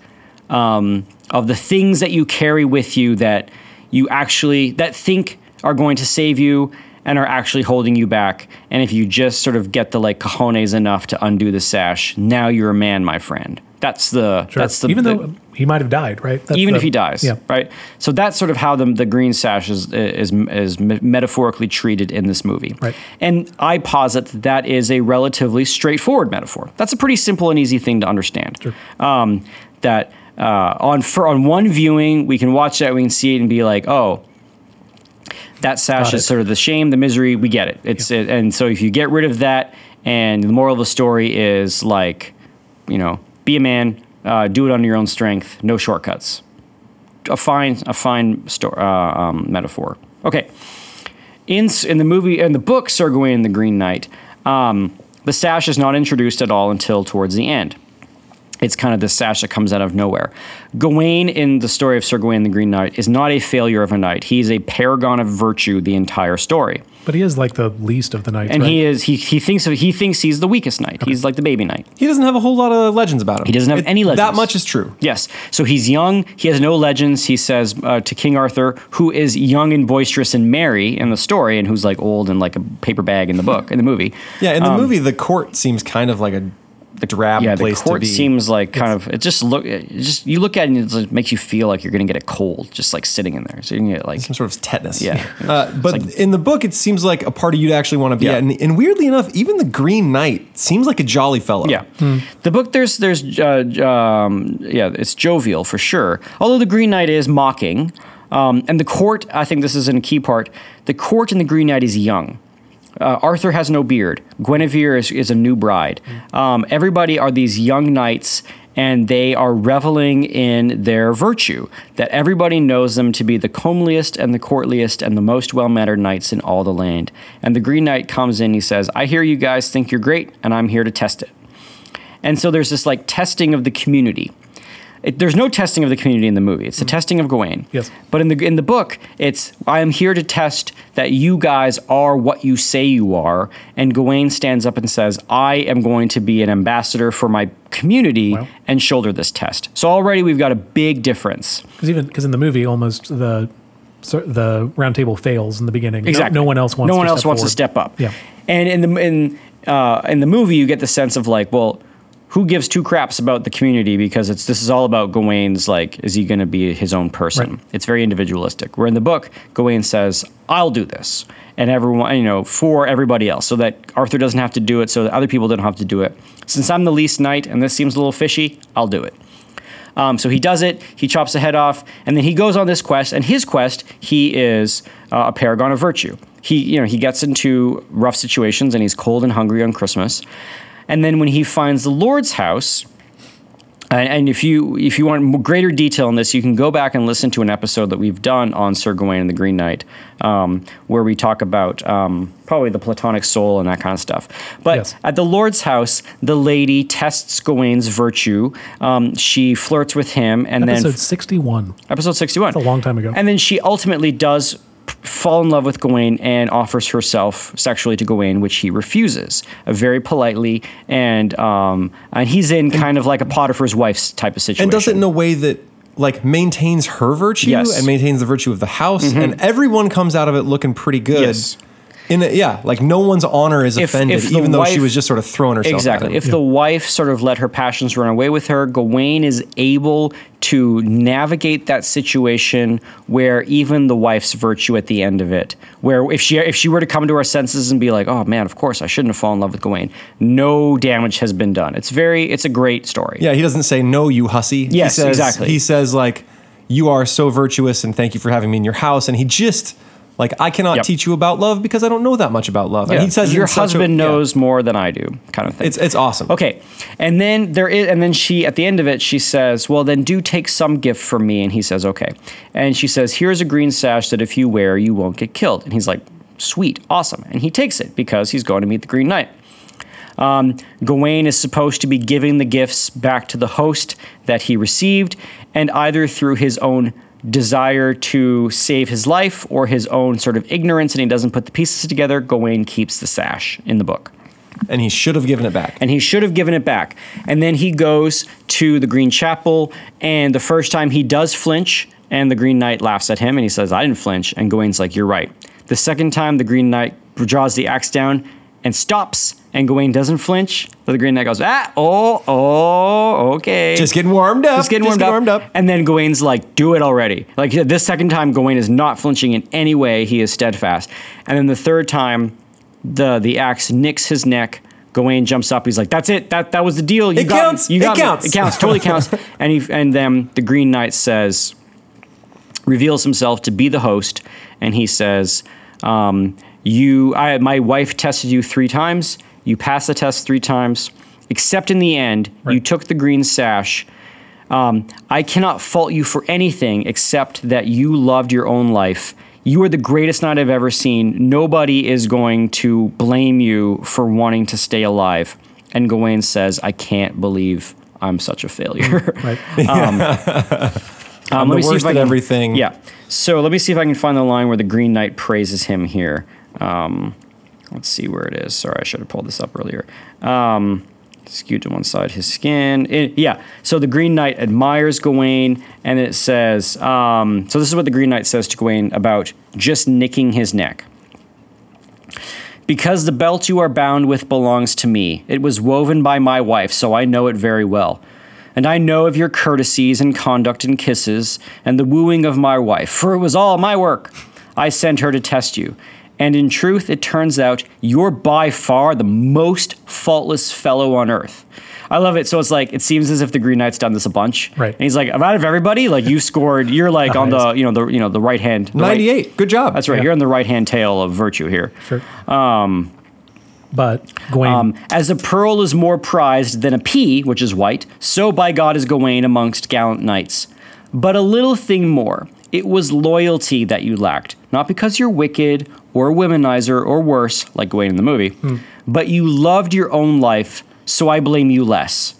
um, of the things that you carry with you that you actually that think are going to save you and are actually holding you back. And if you just sort of get the like cojones enough to undo the sash, now you're a man, my friend. That's the Sure. that's the even the- though he might have died, right? That's even the- if he dies, Yeah. right? So that's sort of how the, the green sash is, is is metaphorically treated in this movie, Right. And I posit that that is a relatively straightforward metaphor. That's a pretty simple and easy thing to understand. Um, that uh, on for on one viewing, we can watch that, we can see it, and be like, oh. That sash is sort of the shame, the misery. We get it. It's it, and so if you get rid of that, and the moral of the story is like, you know, be a man, uh, do it under your own strength, no shortcuts. A fine, a fine sto- uh, um, metaphor. Okay, in in the movie and the book Sir Gawain and the Green Knight, um, the sash is not introduced at all until towards the end. It's kind of the sash that comes out of nowhere. Gawain in the story of Sir Gawain and the Green Knight is not a failure of a knight. He's a paragon of virtue the entire story. But he is like the least of the knights, And right? he is he, he thinks of, he thinks he's the weakest knight. He's like the baby knight. He doesn't have a whole lot of legends about him. He doesn't have any legends. That much is true. Yes. So he's young. He has no legends. He says uh, to King Arthur, who is young and boisterous and merry in the story, and who's like old and like a paper bag in the book in the movie. Yeah, in the movie, the court seems kind of like a drab Um, Yeah, the place court to be. seems like kind of it just look it just you look at it and it just makes you feel like you're gonna get a cold just like sitting in there. So you can get like some sort of tetanus. Yeah. <laughs> Uh, but in the book, it seems like a party you'd actually want to be Yeah. at. And, and weirdly enough, even the Green Knight seems like a jolly fellow. Yeah, the book there's there's uh, um, yeah it's jovial for sure. Although the Green Knight is mocking, um, and the court I think this is a key part. The court in the Green Knight is young. Uh, Arthur has no beard. Guinevere is, is a new bride. Um, everybody are these young knights, and they are reveling in their virtue. That everybody knows them to be the comeliest and the courtliest and the most well mannered knights in all the land. And the Green Knight comes in. He says, "I hear you guys think you're great, and I'm here to test it." And so there's this like testing of the community. It, there's no testing of the community in the movie. It's the testing of Gawain. Yes. But in the in the book, it's I am here to test that you guys are what you say you are. And Gawain stands up and says, I am going to be an ambassador for my community Wow. and shoulder this test. So already we've got a big difference. Because even because in the movie, almost the the round table fails in the beginning. No- Exactly. No, one else wants. No one to else step wants to step up. Yeah. And in the in uh, in the movie, you get the sense of like, well, who gives two craps about the community because it's this is all about Gawain's like is he going to be his own person? Right. It's very individualistic. Where in the book, Gawain says, "I'll do this," and everyone you know for everybody else, so that Arthur doesn't have to do it, so that other people don't have to do it. Since I'm the least knight and this seems a little fishy, I'll do it. Um, so he does it. He chops the head off, and then he goes on this quest. And his quest, he is uh, a paragon of virtue. He, you know, he gets into rough situations, and he's cold and hungry on Christmas. And then when he finds the Lord's house, and, and if you if you want greater detail on this, you can go back and listen to an episode that we've done on Sir Gawain and the Green Knight, um, where we talk about um, probably the Platonic soul and that kind of stuff. But Yes. at the Lord's house, the lady tests Gawain's virtue. Um, she flirts with him, and Episode then 61. episode sixty-one, a long time ago. and then she ultimately does fall in love with Gawain and offers herself sexually to Gawain, which he refuses uh, very politely, and um, and he's in kind of like a Potiphar's wife's type of situation. and does it in a way that like maintains her virtue Yes. Mm-hmm. and maintains the virtue of the house, and everyone comes out of it looking pretty good. Yes. In a, yeah, like no one's honor is If- offended, if the even though she was just sort of throwing herself. Exactly. If the wife sort of let her passions run away with her, Gawain is able to navigate that situation where even the wife's virtue at the end of it, where if she if she were to come to her senses and be like, "Oh man, of course I shouldn't have fallen in love with Gawain," no damage has been done. It's very it's a great story. yeah, he doesn't say no, you hussy. Yes, he says, exactly. He says like, "You are so virtuous, and thank you for having me in your house." And he just like, "I cannot Yep. teach you about love because I don't know that much about love." Yeah. And he says your such a- husband yeah. knows more than I do, kind of thing. It's it's awesome. Okay. And then there is and then she at the end of it she says, "Well, then do take some gift from me." And he says, "Okay." And she says, "Here's a green sash that if you wear, you won't get killed." And he's like, "Sweet, awesome." And he takes it because he's going to meet the Green Knight. Um, Gawain is supposed to be giving the gifts back to the host that he received, and either through his own desire to save his life or his own sort of ignorance and he doesn't put the pieces together, Gawain keeps the sash in the book And he should have given it back. and he should have given it back. And then he goes to the Green Chapel, and the first time he does flinch, and the Green Knight laughs at him, and he says, "I didn't flinch." And Gawain's like, "You're right." The second time, the Green Knight draws the axe down and stops, and Gawain doesn't flinch. But the Green Knight goes, "Ah, oh, oh, okay." just getting warmed up. Just getting warmed, up. up. And then Gawain's like, do it already. Like this second time, Gawain is not flinching in any way. He is steadfast. And then the third time, the the axe nicks his neck. Gawain jumps up. He's like, "That's it. That that was the deal. You It got me. counts. You It me. counts." It counts. Totally counts." <laughs> And he and then the Green Knight says, reveals himself to be the host, and he says, um, "You, I, my wife tested you three times. You passed the test three times, except in the end, you took the green sash." Um, I cannot fault you for anything except that you loved your own life. You are the greatest knight I've ever seen. Nobody is going to blame you for wanting to stay alive. And Gawain says, I can't believe I'm such a failure. Right. <laughs> Um, <laughs> the let me see worst if I at can, everything. Yeah. So let me see if I can find the line where the Green Knight praises him here. Um, let's see where it is. Sorry, I should have pulled this up earlier. Um, skewed to one side, his skin. It- yeah. So the Green Knight admires Gawain, and it says. Um, so this is what the Green Knight says to Gawain about just nicking his neck. Because the belt you are bound with belongs to me. It was woven by my wife, so I know it very well. And I know of your courtesies and conduct and kisses, and the wooing of my wife, for it was all my work. I sent her to test you. And in truth, it turns out you're by far the most faultless fellow on earth. I love it. So it's like it seems as if the Green Knight's done this a bunch, Right. And he's like, out of everybody, like you scored. You're like <laughs> on the you know the you know the right hand. the right- Ninety-eight. Good job. that's right. Yeah. You're on the right hand tail of virtue here. Sure. Um, but Gawain, Um, as a pearl is more prized than a pea, which is white, so by God is Gawain amongst gallant knights. But a little thing more. It was loyalty that you lacked, not because you're wicked or a womanizer or worse, like Gawain in the movie, but you loved your own life, so I blame you less.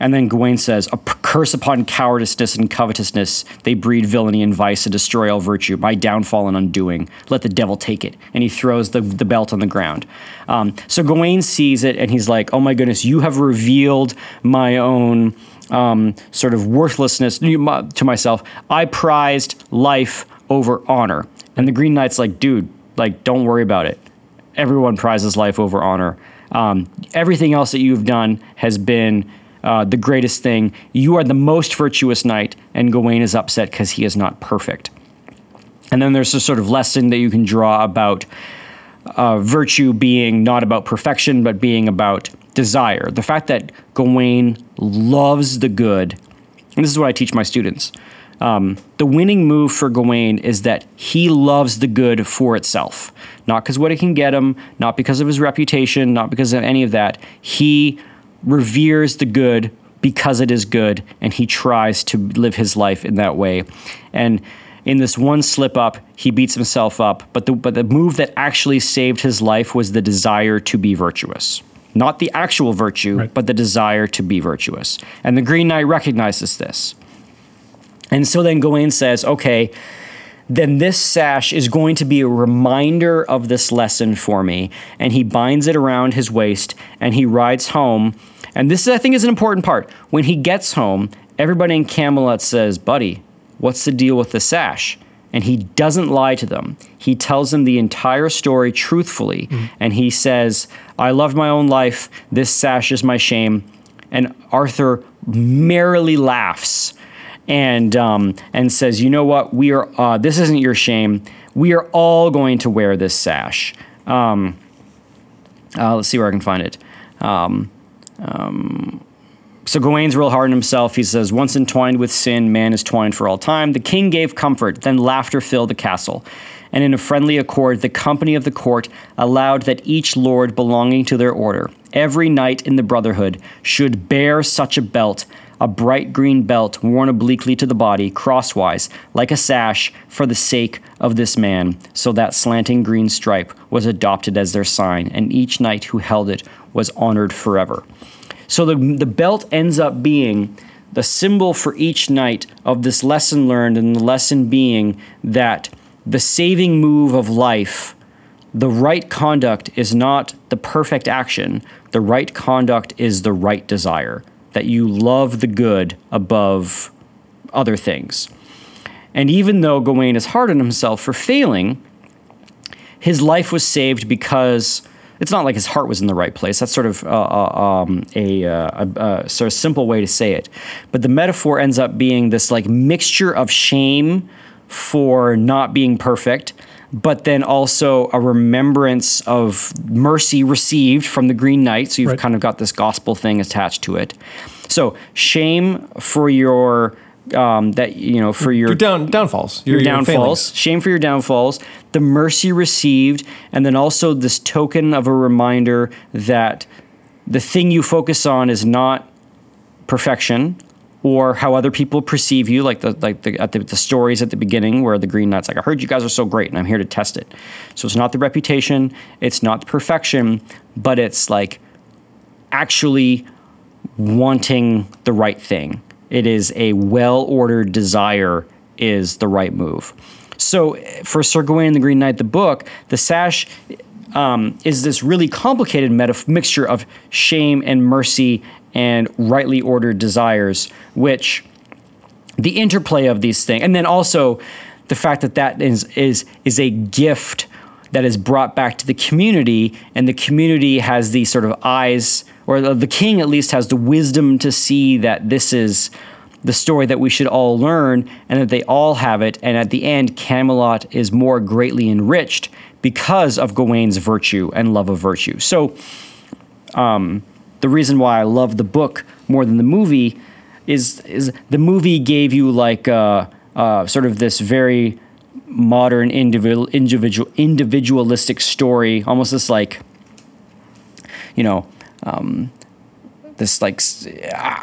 And then Gawain says, A curse upon cowardice and covetousness. They breed villainy and vice and destroy all virtue. My downfall and undoing. Let the devil take it. And he throws the, the belt on the ground. Um, so Gawain sees it and he's like, Oh my goodness, you have revealed my own um, sort of worthlessness to myself. I prized life over honor. And the Green Knight's like, Dude, like, don't worry about it everyone prizes life over honor. Um, everything else that you've done has been uh, the greatest thing. You are the most virtuous knight, and Gawain is upset because he is not perfect. And then there's a sort of lesson that you can draw about uh, virtue being not about perfection, but being about desire. The fact that Gawain loves the good, and this is what I teach my students. Um, the winning move for Gawain is that he loves the good for itself, not because what it can get him, not because of his reputation, not because of any of that. He reveres the good because it is good, and he tries to live his life in that way. And in this one slip up, he beats himself up. But the but the move that actually saved his life was the desire to be virtuous. Not the actual virtue, right. but the desire to be virtuous. And the Green Knight recognizes this. And so then Gawain says, okay, then this sash is going to be a reminder of this lesson for me. And he binds it around his waist and he rides home. And this, I think, is an important part. When he gets home, everybody in Camelot says, Buddy, what's the deal with the sash? And he doesn't lie to them. He tells them the entire story truthfully. Mm-hmm. And he says, I loved my own life. This sash is my shame. And Arthur merrily laughs and um, and says, "You know what? We are. Uh, this isn't your shame. We are all going to wear this sash." Um, uh, let's see where I can find it. Um, um, so Gawain's real hard on himself. He says, Once entwined with sin, man is twined for all time. The king gave comfort, then laughter filled the castle. And in a friendly accord, the company of the court allowed that each lord belonging to their order, every knight in the brotherhood, should bear such a belt a bright green belt worn obliquely to the body, crosswise, like a sash, for the sake of this man, so that slanting green stripe was adopted as their sign, and each knight who held it was honored forever. So the, the belt ends up being the symbol for each knight of this lesson learned, and the lesson being that the saving move of life, the right conduct is not the perfect action, the right conduct is the right desire that you love the good above other things. And even though Gawain is hard on himself for failing, his life was saved because it's not like his heart was in the right place. That's sort of uh, uh um, a, uh, a, a, sort of simple way to say it. But the metaphor ends up being this like mixture of shame for not being perfect but then also a remembrance of mercy received from the Green Knight. So you've right. kind of got this gospel thing attached to it. So shame for your um, that you know for your, your down downfalls, your, your downfalls, shame for your downfalls, the mercy received, and then also this token of a reminder that the thing you focus on is not perfection or how other people perceive you, like the like the, at the, the, stories at the beginning where the Green Knight's like, I heard you guys are so great, and I'm here to test it. So it's not the reputation, it's not the perfection, but it's like actually wanting the right thing. It is a well ordered desire is the right move. So for Sir Gawain and the Green Knight, the book, the sash um, is this really complicated meta- mixture of shame and mercy and rightly ordered desires, which the interplay of these things, and then also the fact that that is is is a gift that is brought back to the community, and the community has these sort of eyes, or the king at least has the wisdom to see that this is the story that we should all learn, and that they all have it. And at the end, Camelot is more greatly enriched because of Gawain's virtue and love of virtue. So, um, the reason why I love the book more than the movie is is the movie gave you like uh, uh, sort of this very modern individual individual individualistic story, almost this like you know um, this like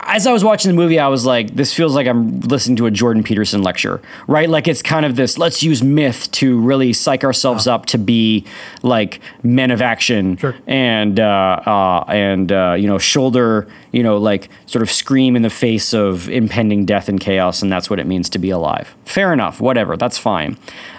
as I was watching the movie, I was like, this feels like I'm listening to a Jordan Peterson lecture, right? Like it's kind of this let's use myth to really psych ourselves up to be like men of action sure. and uh, uh, and uh, you know shoulder you know like sort of scream in the face of impending death and chaos, and that's what it means to be alive. Fair enough, whatever, that's fine.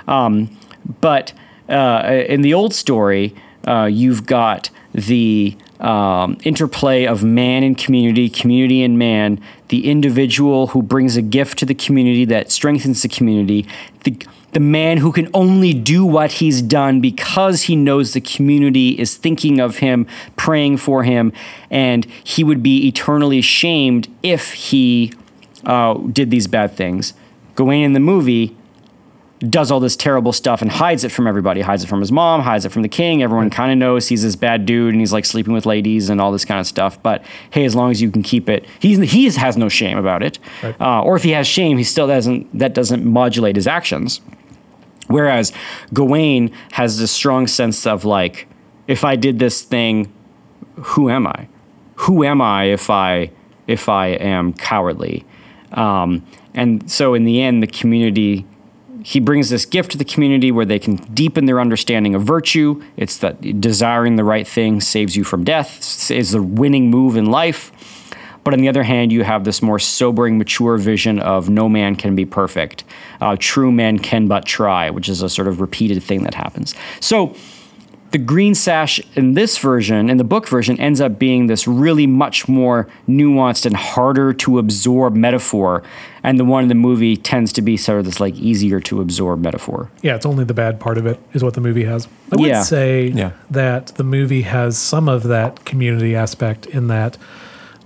Um, but uh, in the old story, uh, you've got the um, interplay of man and community, community and man, the individual who brings a gift to the community that strengthens the community, the, the man who can only do what he's done because he knows the community is thinking of him, praying for him, and he would be eternally shamed if he uh, did these bad things. Gawain in the movie does all this terrible stuff and hides it from everybody, hides it from his mom, hides it from the king. Everyone kind of knows he's this bad dude and he's like sleeping with ladies and all this kind of stuff. But hey, as long as you can keep it, he's, he has no shame about it. Right. Uh, or if he has shame, he still doesn't, that doesn't modulate his actions. Whereas Gawain has this strong sense of like, if I did this thing, who am I? Who am I if I if I am cowardly? Um, and so in the end, the community he brings this gift to the community where they can deepen their understanding of virtue. It's that desiring the right thing saves you from death, is the winning move in life. But on the other hand, you have this more sobering, mature vision of no man can be perfect. Uh, true men can but try, which is a sort of repeated thing that happens. So, the green sash in this version, in the book version, ends up being this really much more nuanced and harder to absorb metaphor. And the one in the movie tends to be sort of this like easier to absorb metaphor. Yeah, it's only the bad part of it is what the movie has. I would yeah. say yeah. that the movie has some of that community aspect in that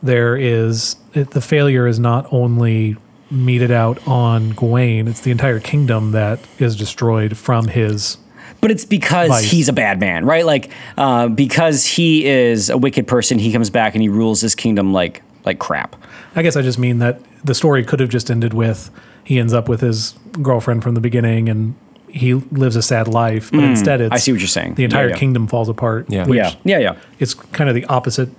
there is it, the failure is not only meted out on Gawain, it's the entire kingdom that is destroyed from his but it's because Vice. he's a bad man, right? Like uh, because he is a wicked person, he comes back and he rules his kingdom like like crap. I guess I just mean that the story could have just ended with he ends up with his girlfriend from the beginning and he lives a sad life, but mm, instead it's I see what you're saying. The entire yeah, yeah. kingdom falls apart. Yeah, yeah, yeah, yeah. It's kind of the opposite.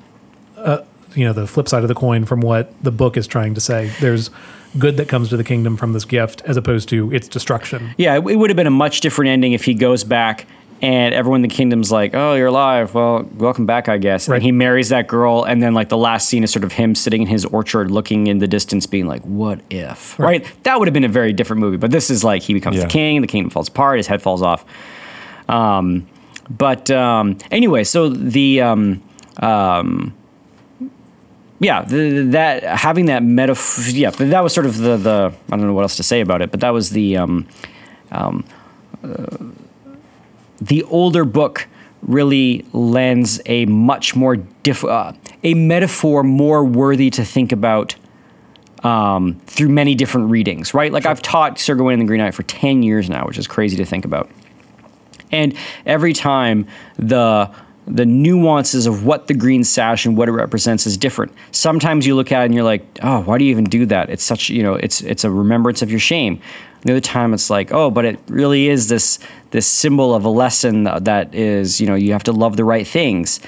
Uh, you know, the flip side of the coin from what the book is trying to say. There's good that comes to the kingdom from this gift as opposed to its destruction. Yeah, it would have been a much different ending if he goes back and everyone in the kingdom's like, "Oh, you're alive. Well, welcome back, I guess." Right. And he marries that girl, and then like the last scene is sort of him sitting in his orchard, looking in the distance, being like, "What if?" Right? right? That would have been a very different movie. But this is like he becomes yeah. the king, the kingdom falls apart, his head falls off. Um, but um, anyway, so the um, um, yeah, the, that having that metaphor. Yeah, that was sort of the the. I don't know what else to say about it, but that was the um, um, uh, the older book really lends a much more diff, uh, a metaphor more worthy to think about um, through many different readings, right? Like sure. I've taught Sir Gawain and the Green Knight for ten years now, which is crazy to think about. And every time the the nuances of what the green sash and what it represents is different. Sometimes you look at it and you're like, oh, why do you even do that? It's such, you know, it's it's a remembrance of your shame. The other time it's like, oh, but it really is this this symbol of a lesson that is, you know, you have to love the right things.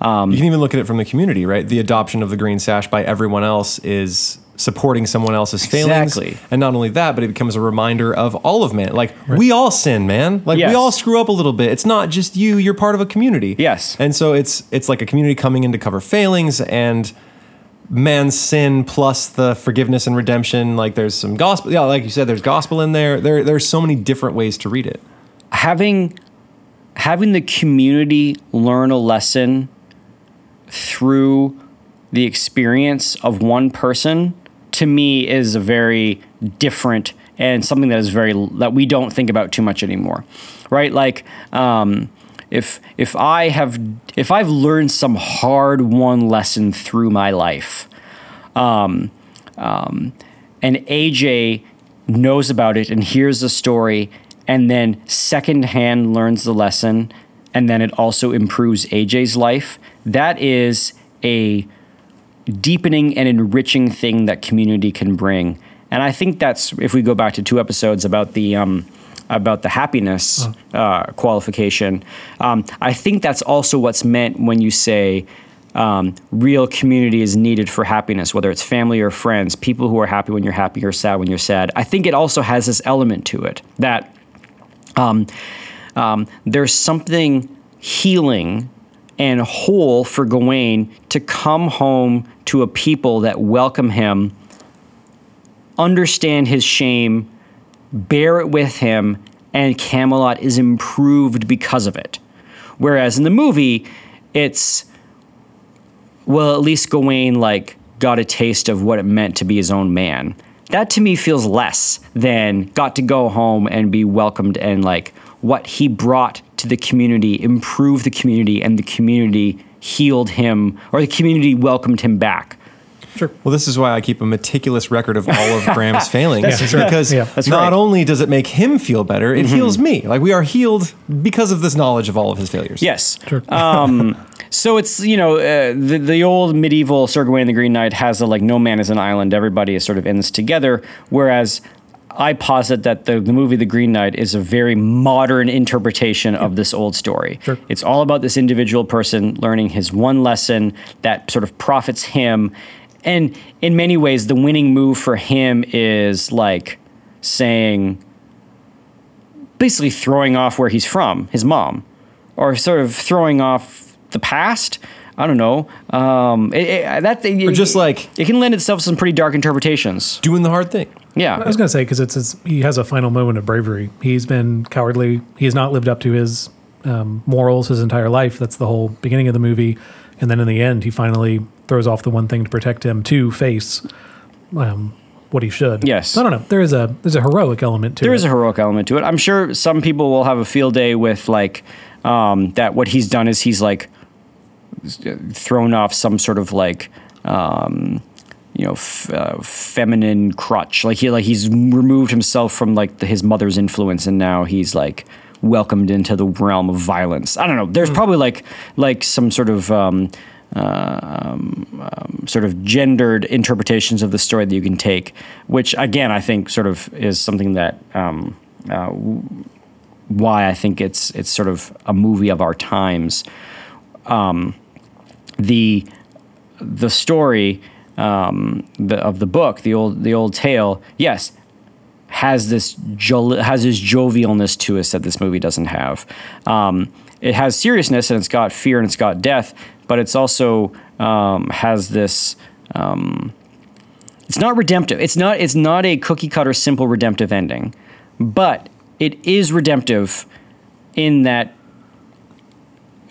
Um, you can even look at it from the community, right? The adoption of the green sash by everyone else is supporting someone else's failings. Exactly. And not only that, but it becomes a reminder of all of man. Like right. we all sin, man. Like yes. we all screw up a little bit. It's not just you, you're part of a community. Yes. And so it's it's like a community coming in to cover failings and man's sin plus the forgiveness and redemption. Like there's some gospel. Yeah, like you said, there's gospel in there. There there's so many different ways to read it. Having having the community learn a lesson through the experience of one person to me is a very different and something that is very that we don't think about too much anymore, right? Like um, if if I have if I've learned some hard won lesson through my life, um, um, and AJ knows about it and hears the story, and then secondhand learns the lesson, and then it also improves AJ's life. That is a deepening and enriching thing that community can bring. And I think that's if we go back to two episodes about the um, about the happiness uh, qualification. Um, I think that's also what's meant when you say um, real community is needed for happiness, whether it's family or friends, people who are happy when you're happy or sad when you're sad. I think it also has this element to it that um, um, there's something healing and whole for Gawain to come home to a people that welcome him, understand his shame, bear it with him, and Camelot is improved because of it. Whereas in the movie, it's well, at least Gawain like got a taste of what it meant to be his own man. That to me feels less than got to go home and be welcomed and like what he brought to the community, improved the community, and the community healed him or the community welcomed him back. Sure. Well, this is why I keep a meticulous record of all of <laughs> Graham's failings. That's true. Because Yeah. That's not right. only does it make him feel better, it heals me. Like we are healed because of this knowledge of all of his failures. Yes. Sure. <laughs> Um, so it's you know uh, the the old medieval Sir Gawain the Green Knight has a like no man is an island. Everybody is sort of in this together. Whereas I posit that the, the movie The Green Knight is a very modern interpretation of this old story. Sure. It's all about this individual person learning his one lesson that sort of profits him. And in many ways, the winning move for him is like saying, basically throwing off where he's from, his mom, or sort of throwing off the past. I don't know. Um, it, it, that thing, Or just like- it can lend itself to some pretty dark interpretations. Doing the hard thing. Yeah, I was going to say because it's his, he has a final moment of bravery. He's been cowardly. He has not lived up to his um, morals his entire life. That's the whole beginning of the movie, and then in the end, he finally throws off the one thing to protect him to face um, what he should. Yes. I don't know. There is a there's a heroic element to there it. is a heroic element to it. I'm sure some people will have a field day with like um, that. What he's done is he's like thrown off some sort of like um, you know f- uh, feminine crutch. Like he like he's removed himself from like the, his mother's influence, and now he's like welcomed into the realm of violence. I don't know. There's probably like like some sort of um, sort of gendered interpretations of the story that you can take, which again I think sort of is something that um, uh, w- why I think it's it's sort of a movie of our times. Um, the the story um, the, of the book, the old the old tale, yes, has this jo- has this jovialness to us that this movie doesn't have. Um, it has seriousness and it's got fear and it's got death, but it's also um, has this. Um, it's not redemptive. It's not. It's not a cookie cutter simple redemptive ending, but it is redemptive in that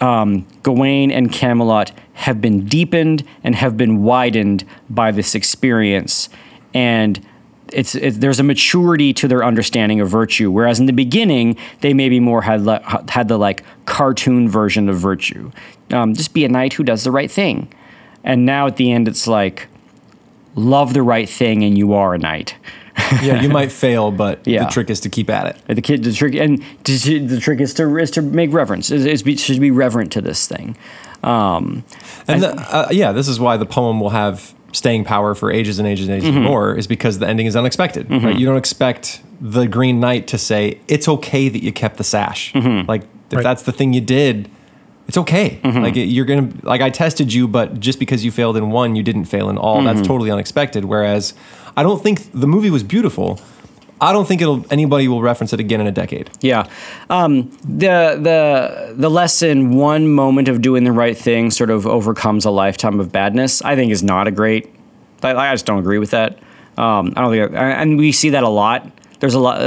um, Gawain and Camelot have been deepened and have been widened by this experience, and it's, there's a maturity to their understanding of virtue. Whereas in the beginning, they maybe more had le- had the like cartoon version of virtue, um, just be a knight who does the right thing, and now at the end, it's like love the right thing and you are a knight. <laughs> Yeah, you might fail, but Yeah. the trick is to keep at it. The kid, the trick, and to- to- the trick is to is to make reverence. Is, is be, should be reverent to this thing. Um, And the, uh, yeah, this is why the poem will have staying power for ages and ages and ages Mm-hmm. more, is because the ending is unexpected. Right? You don't expect the Green Knight to say it's okay that you kept the sash. Mm-hmm. Like if Right. that's the thing you did, it's okay. Like it, you're gonna like I tested you, but just because you failed in one, you didn't fail in all. Mm-hmm. That's totally unexpected. Whereas I don't think the movie was beautiful. I don't think it'll anybody will reference it again in a decade. Yeah. Um, the the the lesson one moment of doing the right thing sort of overcomes a lifetime of badness. I think is not a great. I, I just don't agree with that. Um, I don't think, and we see that a lot. There's a lot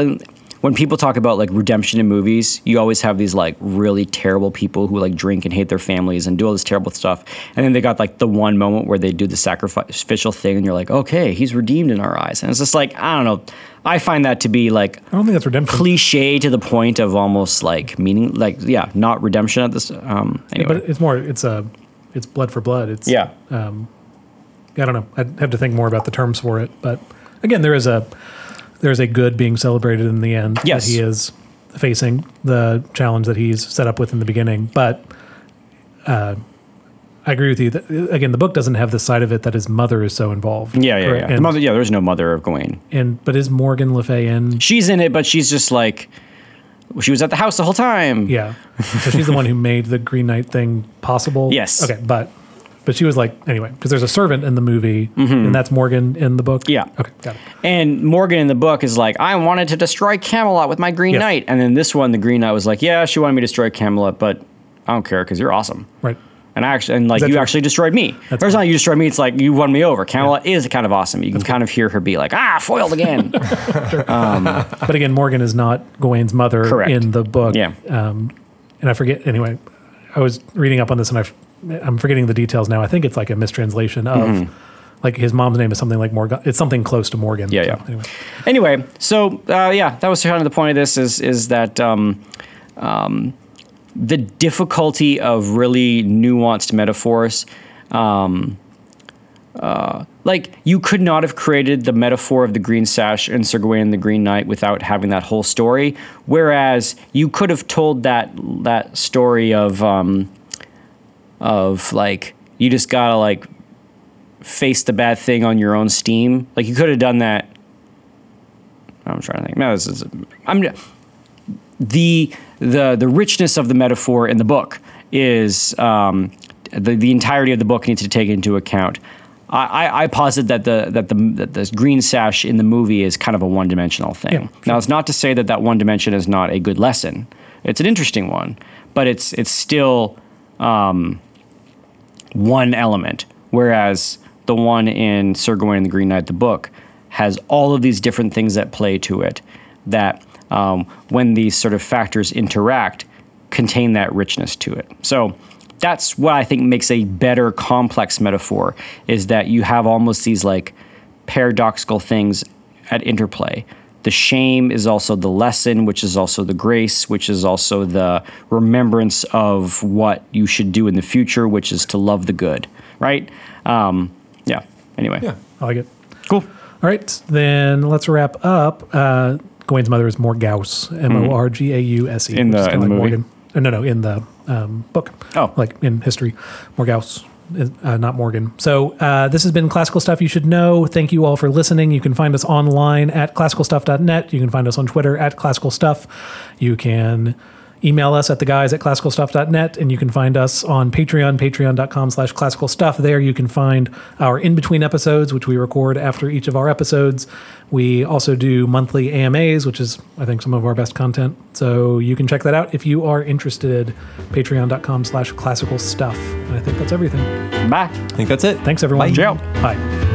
when people talk about like redemption in movies. You always have these like really terrible people who like drink and hate their families and do all this terrible stuff, and then they got like the one moment where they do the sacrificial thing, and you're like, okay, he's redeemed in our eyes, and it's just like I don't know. I find that to be like I don't think that's redemption. cliche to the point of almost like meaning like yeah not redemption at this um anyway But it's more. It's a. It's blood for blood. It's yeah Um, I don't know. I'd have to think more about the terms for it. But again, there is a there is a good being celebrated in the end. that Yes. he is facing the challenge that he's set up with in the beginning. But uh, I agree with you. That, again, the book doesn't have the side of it that his mother is so involved. yeah yeah, yeah. The And, mother, yeah there's no mother of Gawain and but is Morgan Le Fay in? she's in it but she's just like she was at the house the whole time Yeah. So she's the one who made the Green Knight thing possible. Yes. Okay, but but she was like anyway because there's a servant in the movie and that's Morgan in the book. Mm-hmm. Yeah. Okay, got it. and Morgan in the book is like I wanted to destroy Camelot with my Green Yes. Knight and then this one the Green Knight was like yeah she wanted me to destroy Camelot but I don't care because you're awesome Right. and I actually and like you true? actually destroyed me That's or it's not you destroyed me it's like you won me over Camelot is kind of awesome you can kind of hear her be like ah foiled again <laughs> But again, Morgan is not Gawain's mother Correct. in the book. Yeah. Um, and I forget, anyway, I was reading up on this and I I'm forgetting the details now. I think it's like a mistranslation of like his mom's name is something like Morgan. It's something close to Morgan. Yeah, So, yeah. Anyway. Anyway, so uh, yeah, that was kind of the point of this is is that um, um, the difficulty of really nuanced metaphors. Um, uh, like you could not have created the metaphor of the green sash and Sir Gawain and the Green Knight without having that whole story. Whereas you could have told that that story of um, of like you just gotta like face the bad thing on your own steam. Like you could have done that. I'm trying to think. No, this is, I'm the the the richness of the metaphor in the book is um, the the entirety of the book needs to take into account. I, I, I posit that the that the that this green sash in the movie is kind of a one dimensional thing. Yeah, Now it's not to say that that one dimension is not a good lesson. It's an interesting one, but it's it's still um, one element, whereas the one in Sir Gawain and the Green Knight, the book, has all of these different things that play to it that um, when these sort of factors interact, contain that richness to it. So that's what I think makes a better complex metaphor is that you have almost these like paradoxical things at interplay. The shame is also the lesson, which is also the grace, which is also the remembrance of what you should do in the future, which is to love the good, right? Um, yeah. Anyway. Yeah. I like it. Cool. All right, then let's wrap up. Uh, Gawain's mother is Morgause, M O R G A U S E. In the- in the like movie? Morgan. Uh, no, no, in the um, book. Oh. like in history, Morgause, is, uh, not Morgan. So uh, this has been classical stuff you should know. Thank you all for listening. You can find us online at classicalstuff.net. You can find us on Twitter at classicalstuff. You can email us at the guys at classicalstuff.net and you can find us on patreon patreon.com slash classical stuff there you can find our in-between episodes which we record after each of our episodes we also do monthly amas which is i think some of our best content so you can check that out if you are interested patreon.com slash classical stuff and i think that's everything Bye. I think that's it. thanks everyone Bye. Ciao. bye